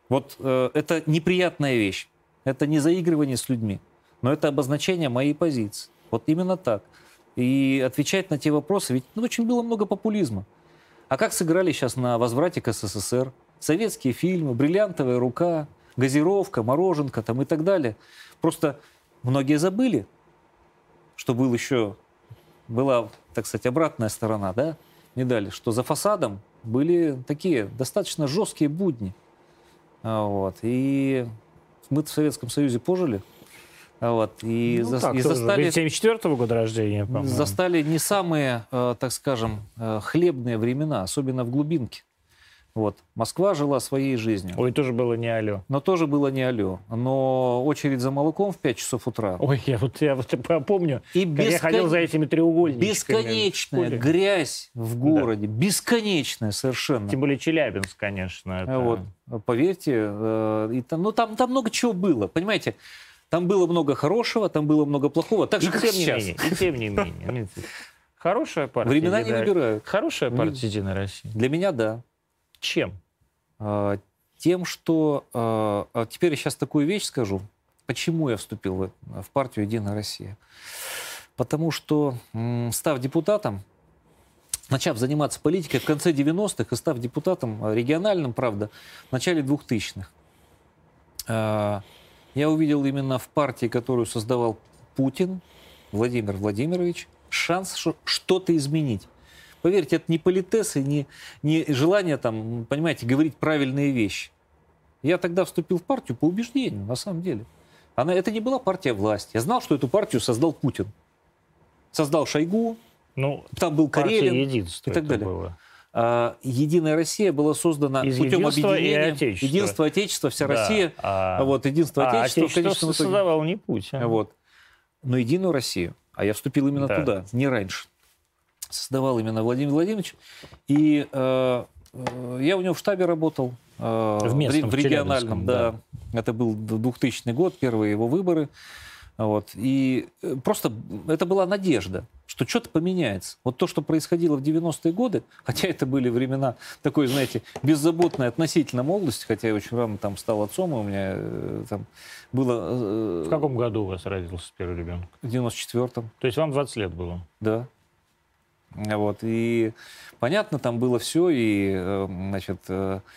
Вот э, это неприятная вещь. Это не заигрывание с людьми, но это обозначение моей позиции. Вот именно так. И отвечать на те вопросы, ведь ну, очень было много популизма. А как сыграли сейчас на возврате к СССР? Советские фильмы, бриллиантовая рука, газировка, мороженка там и так далее. Просто многие забыли, что был еще, была, так сказать, обратная сторона, да, медали, что за фасадом были такие достаточно жесткие будни. А, Вот. И мы в Советском Союзе пожили. А, Вот. И, Ну, за- так и застали, Ведь 74 года рождения, по-моему. застали не самые, э, так скажем, э, хлебные времена, особенно в глубинке. Вот. Москва жила своей жизнью. Ой, тоже было не алло. Но тоже было не алло. Но очередь за молоком в 5 часов утра. Ой, я вот, я вот помню, И как я бескон- ходил за этими треугольниками. бесконечная грязь в городе. Бесконечная совершенно. Тем более Челябинск, конечно. это- Вот, поверьте, э, и там, ну, там, там много чего было, понимаете? Там было много хорошего, там было много плохого, так И же, как тем не сейчас. менее, и тем не менее. Хорошая партия. Времена не «Единая- выбирают. Хорошая Не- партия «Единая Россия». Для меня да. Чем? А, Тем, что... а, а Теперь я сейчас такую вещь скажу. Почему я вступил в, в партию «Единая Россия»? Потому что, став депутатом, начав заниматься политикой в конце 90-х и став депутатом региональным, правда, в начале 2000-х, а, я увидел именно в партии, которую создавал Путин, Владимир Владимирович, шанс что-то изменить. Поверьте, это не политес и не, не желание, там, понимаете, говорить правильные вещи. Я тогда вступил в партию по убеждению, на самом деле. Она, это не была партия власти. Я знал, что эту партию создал Путин. Создал Шойгу, Ну, там был Карелин. и так далее. было. А, Единая Россия была создана Из путем объединения. отечества. Единство Отечества, вся Да, Россия. а- Вот, единство А Отечества в Отечество конечном итоге. создавал не Путин. Вот. Но Единую Россию, а я вступил именно Да. туда, не раньше, создавал именно Владимир Владимирович. И э, э, я у него в штабе работал. э, В местном, в региональном, Челябинском, да. Это был 2000 год, первые его выборы. Вот. И э, просто это была надежда, что что-то поменяется. Вот то, что происходило в 90-е годы, хотя это были времена такой, знаете, беззаботной относительно молодости, хотя я очень рано там стал отцом, и у меня э, там было э, В каком году у вас родился первый ребенок? в 94-м. То есть вам 20 лет было? Да. Вот. И понятно, там было все, и, э, значит,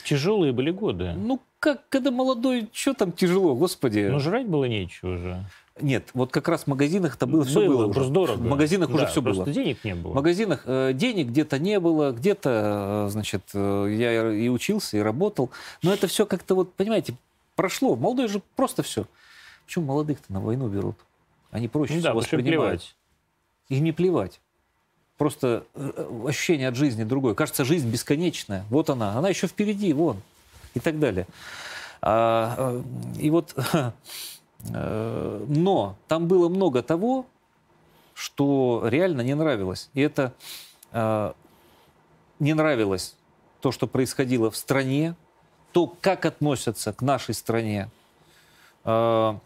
Тяжелые были годы. ну, как, когда молодой, что там тяжело, господи. Но жрать было нечего же. Нет, вот как раз в магазинах это было, все Было, уже. дорого. В магазинах уже Да, все просто было. денег не было. В магазинах э, денег где-то не было, где-то, э, значит, э, я и учился, и работал. Но это все как-то вот, понимаете, прошло. Молодой же просто все. Почему молодых-то на войну берут? Они проще Ну да, воспринимают. Им не плевать. Просто э, ощущение от жизни другое. Кажется, жизнь бесконечная. Вот она. Она еще впереди, вон. И так далее. А, э, и вот... э, Но там было много того, что реально не нравилось. И это э, не нравилось то, что происходило в стране, то, как относятся к нашей стране. Э,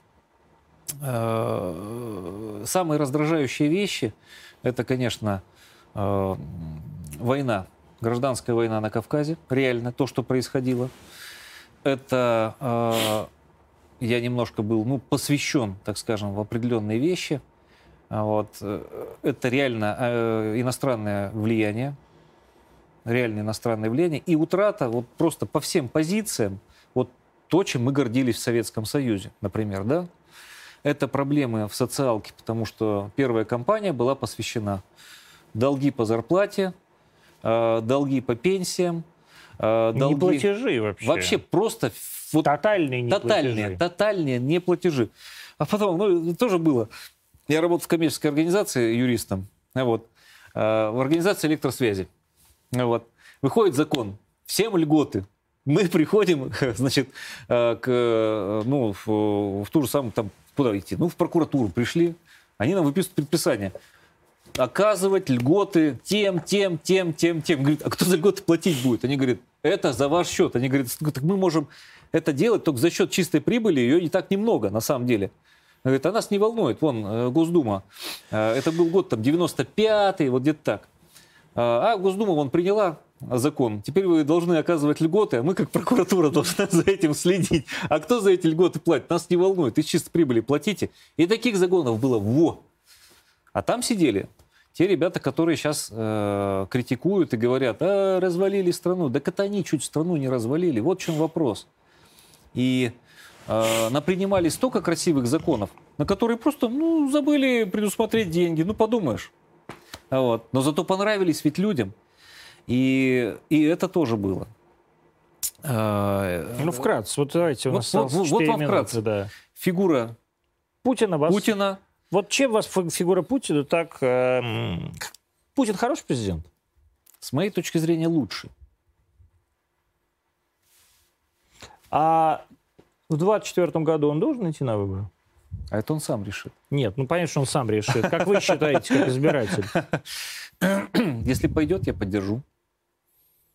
Самые раздражающие вещи – это, конечно, война, гражданская война на Кавказе, реально то, что происходило. Это я немножко был ну, посвящен, так скажем, в определенные вещи. А Вот. э, Это реально э, иностранное влияние, реально иностранное влияние. И утрата вот просто по всем позициям, вот то, чем мы гордились в Советском Союзе, например, да? Это проблемы в социалке, потому что первая кампания была посвящена долги по зарплате, э, долги по пенсиям, э, долги... Не платежи вообще. Вообще просто вот Тотальные не тотальные, платежи. тотальные неплатежи. А потом, ну, тоже было. Я работал в коммерческой организации юристом, а вот, э, в организации электросвязи. А Вот. Выходит закон, всем льготы. Мы приходим, значит, э, к, э, ну, в, в ту же самую, там, куда идти? Ну, в прокуратуру пришли, они нам выписывают предписание. Оказывать льготы тем, тем, тем, тем, тем. Говорит, а кто за льготы платить будет? Они говорят, это за ваш счет. Они говорят, так мы можем это делать только за счет чистой прибыли, ее не так немного на самом деле. Говорит, а нас не волнует, вон, э, Госдума, э, это был год там 95-й, вот где-то так. А а Госдума вон приняла закон, теперь вы должны оказывать льготы, а мы как прокуратура должны за этим следить. А кто за эти льготы платит? Нас не волнует, из чистой прибыли платите. И таких загонов было во. А там сидели те ребята, которые сейчас э, критикуют и говорят, а, развалили страну. Так это они чуть страну не развалили. Вот в чем вопрос. И э, напринимали столько красивых законов, на которые просто ну, забыли предусмотреть деньги. Ну, подумаешь. Вот. Но зато понравились ведь людям. И, и это тоже было. Э, Ну, вкратце, вот давайте, у Вот- нас вот- вот 4 вам вкратце. да. Фигура Путина. Путина. Вот чем вас фи- фигура Путина так... э, Путин хороший президент? с моей точки зрения, лучший. А в 24 году он должен идти на выборы? А это он сам решит. Нет, ну понятно, что он сам решит. Как вы считаете, как избиратель? Если пойдет, я поддержу.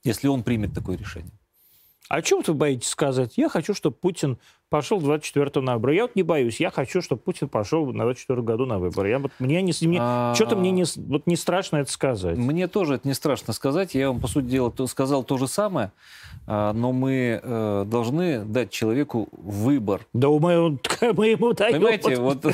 Если он примет такое решение. А чего вы боитесь сказать? Я хочу, чтобы Путин пошел 24 на выборы. Я вот не боюсь. Я хочу, чтобы Путин пошел на 24 году на выборы. Я вот, мне не, мне, А, что-то мне не, вот не страшно это сказать. Мне тоже это не страшно сказать. Я вам, по сути дела, то- сказал то же самое. А, Но мы э, должны дать человеку выбор. Да мы, мы ему даем. Понимаете, вот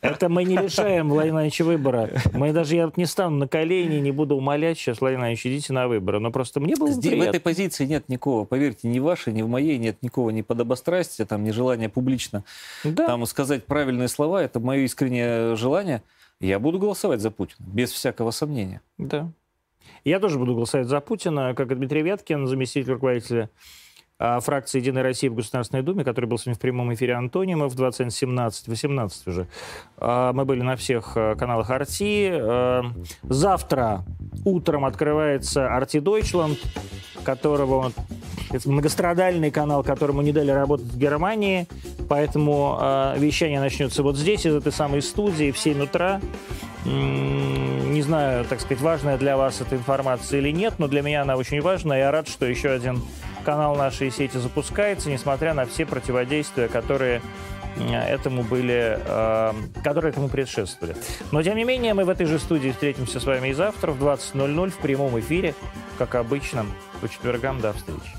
Это мы не лишаем Владимира выбора. Мы даже, я вот не стану на колени, не буду умолять сейчас, Владимир идите на выборы. Но просто мне было здесь, в этой позиции нет никакого, поверьте, ни вашей, ни в моей, нет никакого ни подобострастия, там, ни желания публично Да. там сказать правильные слова. Это мое искреннее желание. Я буду голосовать за Путина, без всякого сомнения. Да. Я тоже буду голосовать за Путина, как и Дмитрий Вяткин, заместитель руководителя фракции «Единая Россия» в Государственной Думе, который был сегодня в прямом эфире Антонимов 21.17-18 уже. А, Мы были на всех а, каналах «Арти». А, Завтра утром открывается «Арти Дойчланд», которого многострадальный канал, которому не дали работать в Германии, поэтому э, вещание начнется вот здесь, из этой самой студии, в 7 утра. Не знаю, так сказать, важная для вас эта информация или нет, но для меня она очень важна. Я рад, что еще один канал нашей сети запускается, несмотря на все противодействия, которые м, этому были, э, которые этому предшествовали. Но, тем не менее, мы в этой же студии встретимся с вами и завтра в 20.00 в прямом эфире, как обычно, по четвергам. До встречи.